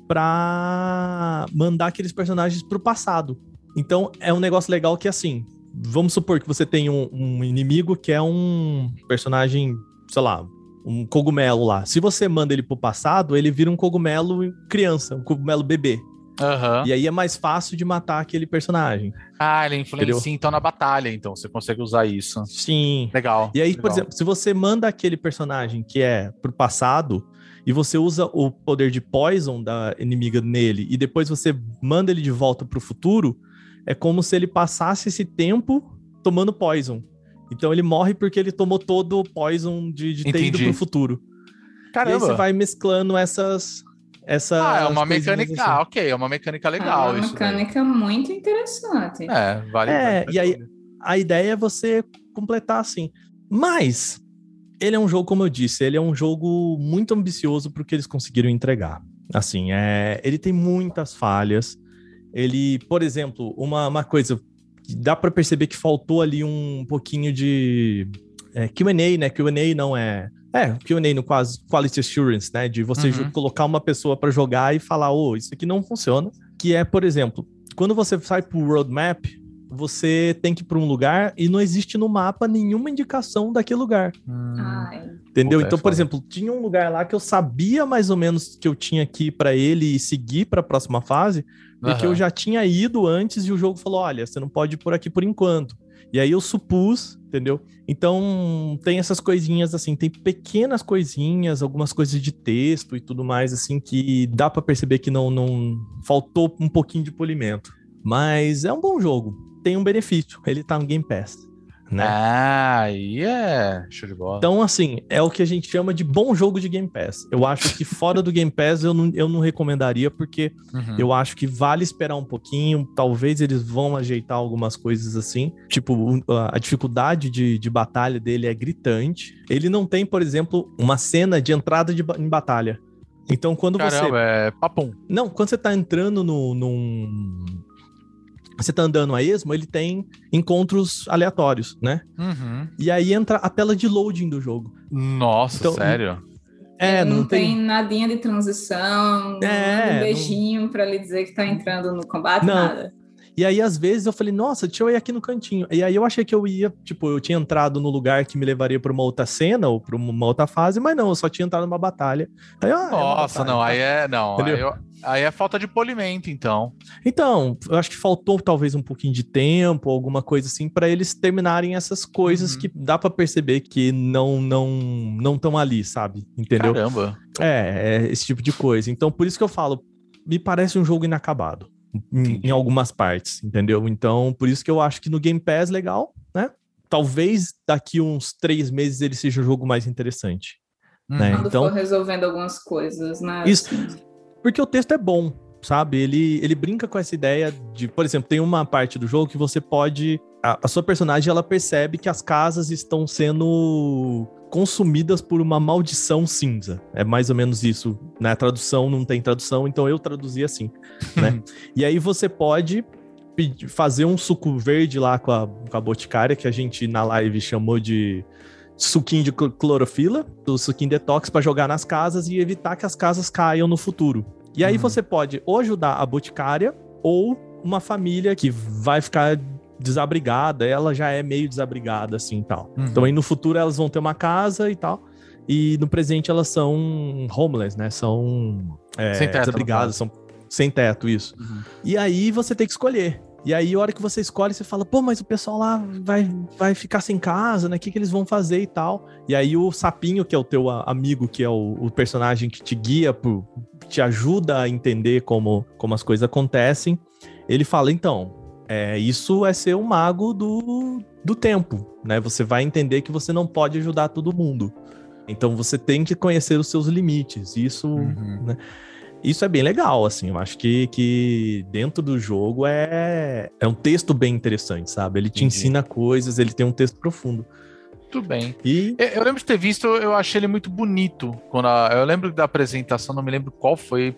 pra mandar aqueles personagens pro passado. Então é um negócio legal que assim, vamos supor que você tem um, um inimigo que é um personagem, sei lá, um cogumelo lá. Se você manda ele pro passado, ele vira um cogumelo criança, um cogumelo bebê. Aham. E aí é mais fácil de matar aquele personagem. Ah, ele influencia Entendeu? então na batalha, então você consegue usar isso. Sim. Legal. E aí, por legal. exemplo, se você manda aquele personagem que é pro passado e você usa o poder de poison da inimiga nele e depois você manda ele de volta pro futuro, é como se ele passasse esse tempo tomando poison. Então ele morre porque ele tomou todo o poison de, de ter ido pro futuro. E aí Caramba. você vai mesclando essas. Essas Ah, é uma mecânica. assim. Ah, ok, é uma mecânica É legal uma isso. daí. mecânica muito interessante. É, vale. É, vale e aí- a ideia é você completar assim. Mas ele é um jogo, como eu disse, ele é um jogo muito ambicioso pro que eles conseguiram entregar. Assim, é, ele tem muitas falhas. Ele, por exemplo, uma, uma coisa que dá para perceber que faltou ali um pouquinho de é, Q&A, né? Q&A não é é, Q&A no quase quality assurance, né, de você Uhum. colocar uma pessoa para jogar e falar, ô, isso aqui não funciona. Que é, por exemplo, quando você sai pro roadmap, você tem que ir para um lugar e não existe no mapa nenhuma indicação daquele lugar. Hum, Entendeu? Puta, é então, por exemplo, tinha um lugar lá que eu sabia mais ou menos que eu tinha que ir para ele e seguir para a próxima fase, porque aham. eu já tinha ido antes e o jogo falou: olha, você não pode ir por aqui por enquanto. E aí eu supus, entendeu? Então tem essas coisinhas assim, tem pequenas coisinhas, algumas coisas de texto e tudo mais, assim, que dá pra perceber que não, não faltou um pouquinho de polimento. Mas é um bom jogo, tem um benefício, ele tá no Game Pass. Né? Ah, aí é show de bola. Então, assim, é o que a gente chama de bom jogo de Game Pass. Eu acho que fora do Game Pass eu não, eu não recomendaria, porque Uhum. eu acho que vale esperar um pouquinho. Talvez eles vão ajeitar algumas coisas assim. Tipo, a dificuldade de, de batalha dele é gritante. Ele não tem, por exemplo, uma cena de entrada de, em batalha. Então, quando você. Caramba, é papum. Não, quando você tá entrando no, num. Você tá andando a esmo, ele tem encontros aleatórios, né? Uhum. E aí entra a tela de loading do jogo. Nossa, Então, sério? É, não, não, tem... nadinha de transição, É, não não- um beijinho pra lhe dizer que tá entrando no combate, Não. nada. E aí, às vezes, eu falei, nossa, deixa eu ir aqui no cantinho. E aí eu achei que eu ia, tipo, eu tinha entrado no lugar que me levaria pra uma outra cena ou pra uma outra fase, mas não, eu só tinha entrado numa batalha. Aí, ah, é Nossa, batalha, não, tá. aí é. Não, aí, Entendeu? eu- aí é falta de polimento, então. Então, eu acho que faltou talvez um pouquinho de tempo, alguma coisa assim, pra eles terminarem essas coisas Uhum. que dá pra perceber que não não não estão ali, sabe? Entendeu? Caramba. É, é esse tipo de coisa. Então, por isso que eu falo, me parece um jogo inacabado. Em, em algumas partes, entendeu? Então, por isso que eu acho que no Game Pass, legal, né? Talvez daqui uns três meses ele seja um jogo mais interessante. Né? Uhum. Quando então- for resolvendo algumas coisas, né? Isso. Porque o texto é bom, sabe? Ele, ele brinca com essa ideia de, por exemplo, tem uma parte do jogo que você pode. A, a sua personagem ela percebe que as casas estão sendo consumidas por uma maldição cinza. É mais ou menos isso. Na tradução não tem tradução, então eu traduzi assim, né? e aí você pode fazer um suco verde lá com a, com a boticária, que a gente na live chamou de suquinho de cl- clorofila, do suquinho detox para jogar nas casas e evitar que as casas caiam no futuro. E aí Uhum. você pode ou ajudar a boticária ou uma família que vai ficar desabrigada, ela já é meio desabrigada assim tal. Uhum. Então aí no futuro elas vão ter uma casa e tal. E no presente elas são homeless, né? São é, Sem teto, desabrigadas, são sem teto, isso. Uhum. E aí você tem que escolher. E aí, a hora que você escolhe, você fala, pô, mas o pessoal lá vai, vai ficar sem casa, né? O que, que eles vão fazer e tal? E aí o sapinho, que é o teu amigo, que é o, o personagem que te guia, pro, te ajuda a entender como, como as coisas acontecem, ele fala, então, é, isso é ser um mago do, do tempo, né? Você vai entender que você não pode ajudar todo mundo. Então você tem que conhecer os seus limites. Isso Uhum. Isso é bem legal, assim. Eu acho que, que dentro do jogo é, é um texto bem interessante, sabe? Ele te Entendi. ensina coisas, ele tem um texto profundo. Tudo bem. E Eu, eu lembro de ter visto, eu achei ele muito bonito. Quando a- eu lembro da apresentação, não me lembro qual foi.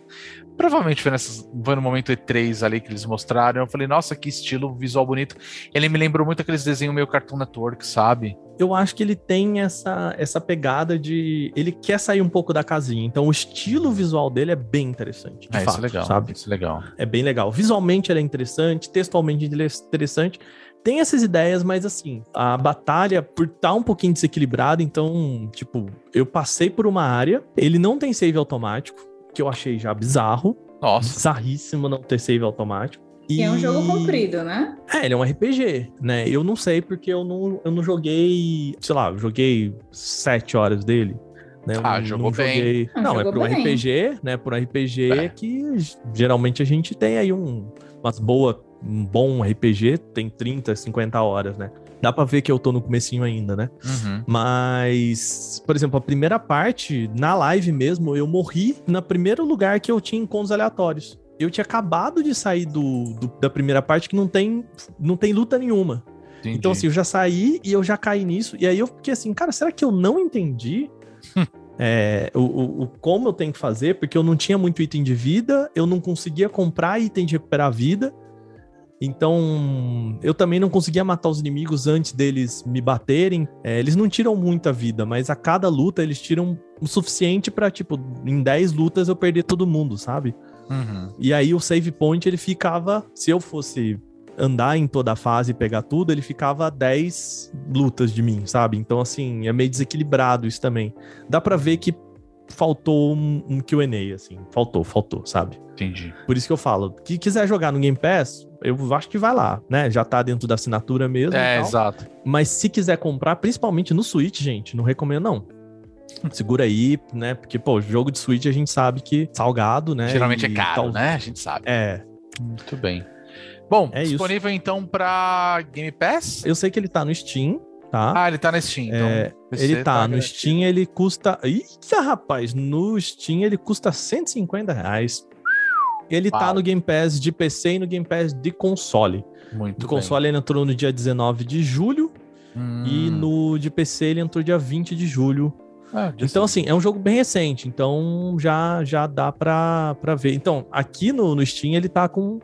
Provavelmente foi, nessas, foi no momento E3 ali que eles mostraram. Eu falei, nossa, que estilo visual bonito. Ele me lembrou muito aqueles desenhos meio Cartoon Network, sabe? eu acho que ele tem essa, essa pegada de. Ele quer sair um pouco da casinha. Então o estilo visual dele é bem interessante. Ah, fato, isso é legal. sabe? Isso é legal. É bem legal. Visualmente ele é interessante, textualmente ele é interessante. Tem essas ideias, mas assim, a batalha, por estar um pouquinho desequilibrada, então, tipo, eu passei por uma área, ele não tem save automático, que eu achei já bizarro, Nossa. Bizarríssimo não ter save automático. E é um jogo comprido, né? É, ele é um RPG, né? Eu não sei porque eu não, eu não joguei, sei lá, eu joguei sete horas dele. Né? Eu Ah, não- jogou não bem. joguei- Ah, Não, é jogou para um bem. RPG, né? Um RPG É. que geralmente a gente tem aí um, umas boa, um bom RPG, tem 30, 50 horas, né? Dá pra ver que eu tô no comecinho ainda, né? Uhum. Mas, por exemplo, a primeira parte, na live mesmo, eu morri no primeiro lugar que eu tinha encontros aleatórios. Eu tinha acabado de sair do, do- da primeira parte que não tem, não tem luta nenhuma. Entendi. Então, assim, eu já saí e eu já caí nisso. E aí eu fiquei assim, cara, será que eu não entendi é, o, o, o como eu tenho que fazer? Porque eu não tinha muito item de vida, eu não conseguia comprar item de recuperar vida. Então, eu também não conseguia matar os inimigos antes deles me baterem. É, eles não tiram muita vida, mas a cada luta eles tiram o suficiente pra, tipo, em 10 lutas eu perder todo mundo, sabe? Uhum. E aí o save point ele ficava, se eu fosse andar em toda a fase e pegar tudo, ele ficava a 10 lutas de mim, sabe? Então assim, é meio desequilibrado isso também. Dá pra ver que faltou um, um Q&A assim, faltou, faltou, sabe? Entendi. Por isso que eu falo, que quiser jogar no Game Pass, eu acho que vai lá, né? Já tá dentro da assinatura mesmo É, exato. Mas se quiser comprar, principalmente no Switch, gente, não recomendo não. Segura aí, né? Porque, pô, jogo de Switch a gente sabe que salgado, né? Geralmente é caro, tal- né? A gente sabe. É, Muito bem. Bom, É isso. disponível então pra Game Pass? Eu sei que ele tá no Steam, tá? Ah, ele tá na Steam. Então É, ele tá, no garantido. Steam, ele custa. Eita, rapaz, no Steam ele custa 150 reais. Ele tá Uau. no Game Pass de PC e no Game Pass de console. Muito No bem. console ele entrou no dia 19 de julho Hum. e no de PC ele entrou dia 20 de julho. Ah, Então, assim, é um jogo bem recente, então já, já dá pra, pra ver. Então, aqui no, no Steam ele tá com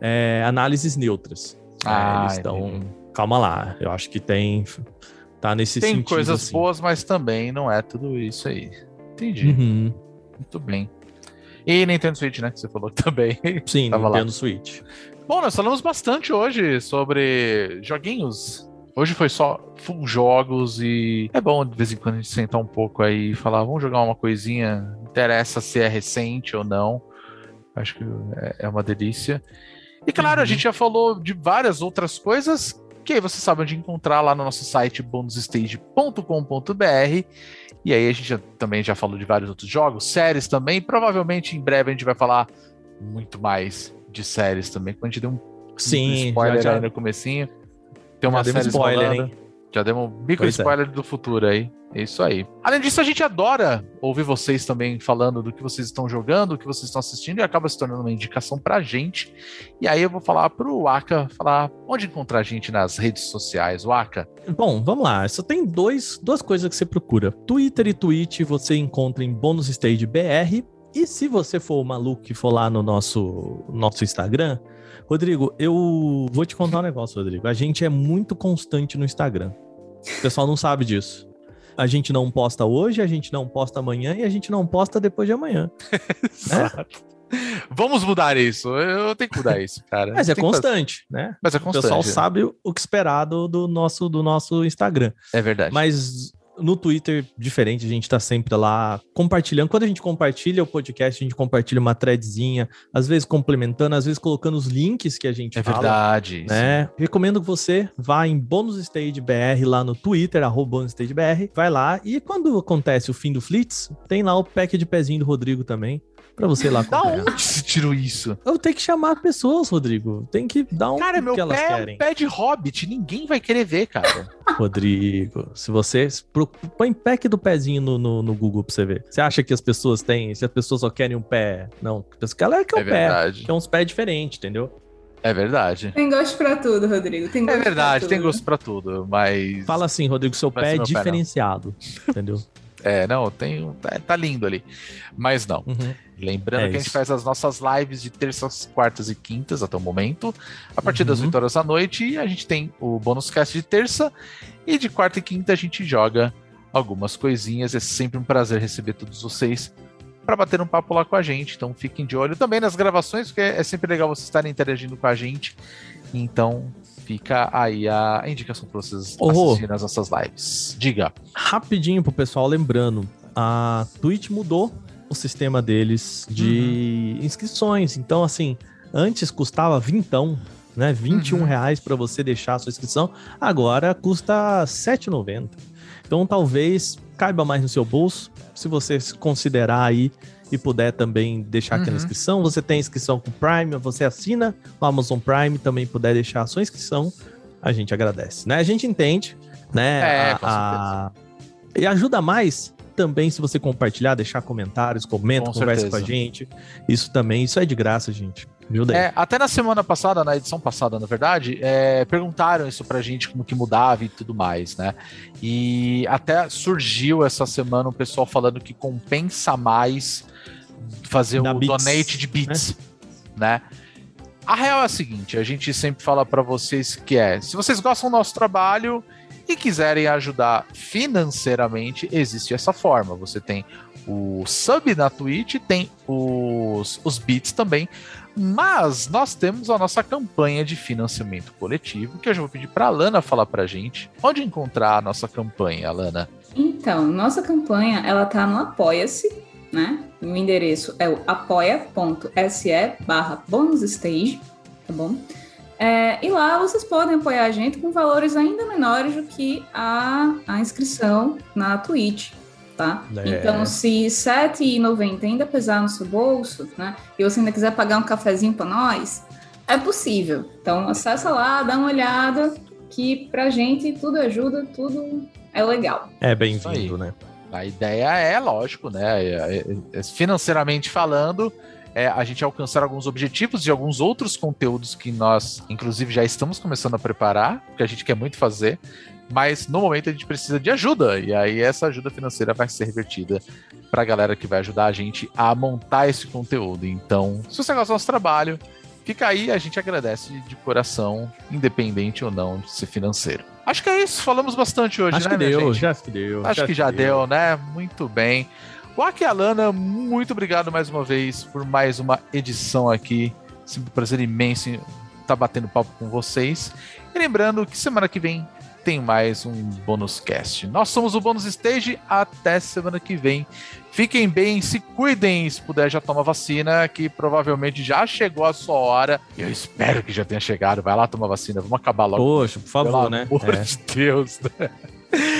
é, análises neutras. É, Ah, eles estão. Calma lá, eu acho que tem. Tá nesse tem sentido. coisas assim. boas, mas também não é tudo isso aí. Entendi. Uhum. Muito bem. E Nintendo Switch, né? Que você falou também. Sim, Tava lá. Nintendo Switch. Bom, nós falamos bastante hoje sobre joguinhos. Hoje foi só full jogos e é bom de vez em quando a gente sentar um pouco aí e falar, vamos jogar uma coisinha, interessa se é recente ou não. Acho que é- é uma delícia. E claro, a Uhum. gente já falou de várias outras coisas que aí você sabe onde encontrar lá no nosso site bonusstage.com.br. E aí a gente já- também já falou de vários outros jogos, séries também. Provavelmente em breve a gente vai falar muito mais de séries também, quando a gente deu um Sim, spoiler já, aí já, no comecinho. Tem uma série spoiler, rolando. hein? Já demos um micro Pois é. spoiler do futuro aí. É isso aí. Além disso, a gente adora ouvir vocês também falando do que vocês estão jogando, do que vocês estão assistindo, e acaba se tornando uma indicação pra gente. E aí eu vou falar pro Waka, falar onde encontrar a gente nas redes sociais. Waka, Bom, vamos lá. Só tem dois, duas coisas que você procura. Twitter e Twitch você encontra em Bonus Stage BR. E se você for o maluco que for lá no nosso, nosso Instagram, Rodrigo, eu vou te contar um negócio, Rodrigo. A gente é muito constante no Instagram. O pessoal não sabe disso. A gente não posta hoje, a gente não posta amanhã e a gente não posta depois de amanhã. Exato. Vamos mudar isso. Eu tenho que mudar isso, cara. Mas é que constante, né? Mas é O constante. pessoal sabe o que esperar do, do nosso, do nosso Instagram. É verdade. Mas no Twitter, diferente, a gente tá sempre lá compartilhando. Quando a gente compartilha o podcast, a gente compartilha uma threadzinha, às vezes complementando, às vezes colocando os links que a gente é fala. verdade. isso. Né? Recomendo que você vá em Bônus Stage BR lá no Twitter, arroba BR, vai lá. E quando acontece o fim do Flits, tem lá o pack de pezinho do Rodrigo também, pra você ir lá Da acompanhar. onde se tirou isso? Eu tenho que chamar pessoas, Rodrigo. Tem que dar um Cara, meu que elas pé é querem. um pé de hobbit. Ninguém vai querer ver, cara. Rodrigo, se você põe pack do pezinho no, no, no Google pra você ver. Você acha que as pessoas têm, se as pessoas só querem um pé? Não, a galera quer É um pé, verdade. quer uns pés diferentes, entendeu? É verdade. Tem gosto pra tudo, Rodrigo. Tem É gosto verdade, pra tem tudo. gosto pra tudo, mas. Fala assim, Rodrigo, seu pé é meu pé, diferenciado, entendeu? É, não, tem. Tá, tá lindo ali. Mas não. Uhum. Lembrando É que a gente faz as nossas lives de terças, quartas e quintas até o momento, a partir das Uhum. 8 horas da noite. A gente tem o bônus cast de terça. E de quarta e quinta a gente joga algumas coisinhas. É sempre um prazer receber todos vocês para bater um papo lá com a gente. Então fiquem de olho também nas gravações, porque é sempre legal vocês estarem interagindo com a gente. Então fica aí a indicação para vocês Rô. assistirem as nossas lives. Diga. Rapidinho pro pessoal lembrando, a Twitch mudou o sistema deles de inscrições. Então, assim, antes custava vintão, né? 21 Uhum. reais para você deixar a sua inscrição, agora custa R$ 7,90. Então, talvez caiba mais no seu bolso, se você considerar aí e puder também deixar aquela Uhum. inscrição. Você tem inscrição com Prime, você assina o Amazon Prime, também puder deixar a sua inscrição, a gente agradece, né? A gente entende, né? É, a- com a- E ajuda mais também se você compartilhar, deixar comentários, comenta, Com conversa certeza. com a gente. Isso também, isso é de graça, gente. É, até na semana passada, na edição passada, na verdade, é, perguntaram isso pra gente, como que mudava e tudo mais, né? E até surgiu essa semana um pessoal falando que compensa mais fazer Da o Bits, donate de bits, né? A real é a seguinte, a gente sempre fala pra vocês que é, se vocês gostam do nosso trabalho e quiserem ajudar financeiramente, existe essa forma. Você tem o sub na Twitch, tem os, os bits também, mas nós temos a nossa campanha de financiamento coletivo, que eu já vou pedir para a Lana falar para a gente onde encontrar a nossa campanha, Lana. Então, nossa campanha, ela tá no Apoia-se, né? O endereço é o apoia.se barra bonusstage, tá bom? É, e lá vocês podem apoiar a gente com valores ainda menores do que a, a inscrição na Twitch, tá? É. Então, se R$ 7,90 ainda pesar no seu bolso, né? E você ainda quiser pagar um cafezinho para nós, é possível. Então, acessa lá, dá uma olhada, que pra gente tudo ajuda, tudo é legal. É bem-vindo, né? A ideia é, lógico, né? é- é- é- financeiramente falando, é a gente alcançar alguns objetivos de alguns outros conteúdos que nós, inclusive, já estamos começando a preparar, porque a gente quer muito fazer, mas no momento a gente precisa de ajuda, e aí essa ajuda financeira vai ser revertida para a galera que vai ajudar a gente a montar esse conteúdo. Então, se você gosta do nosso trabalho, fica aí, a gente agradece de coração, independente ou não de ser financeiro. Acho que é isso, falamos bastante hoje, Acho né, que deu, gente? já que deu. Acho que já deu, né? Muito bem. Waki Alana, muito obrigado mais uma vez por mais uma edição aqui. Sempre um prazer imenso estar batendo papo com vocês. E lembrando que semana que vem tem mais um bônus cast. Nós somos o Bônus Stage. Até semana que vem. Fiquem bem, se cuidem. Se puder, já toma vacina, que provavelmente já chegou a sua hora. Eu espero que já tenha chegado. Vai lá tomar vacina. Vamos acabar logo. Poxa, por favor, Pelo né? amor É, de Deus. né?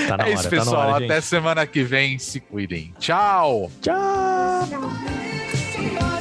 tá na é hora, isso, tá na pessoal. hora, Até semana que vem. Se cuidem. Tchau. Tchau! Tchau.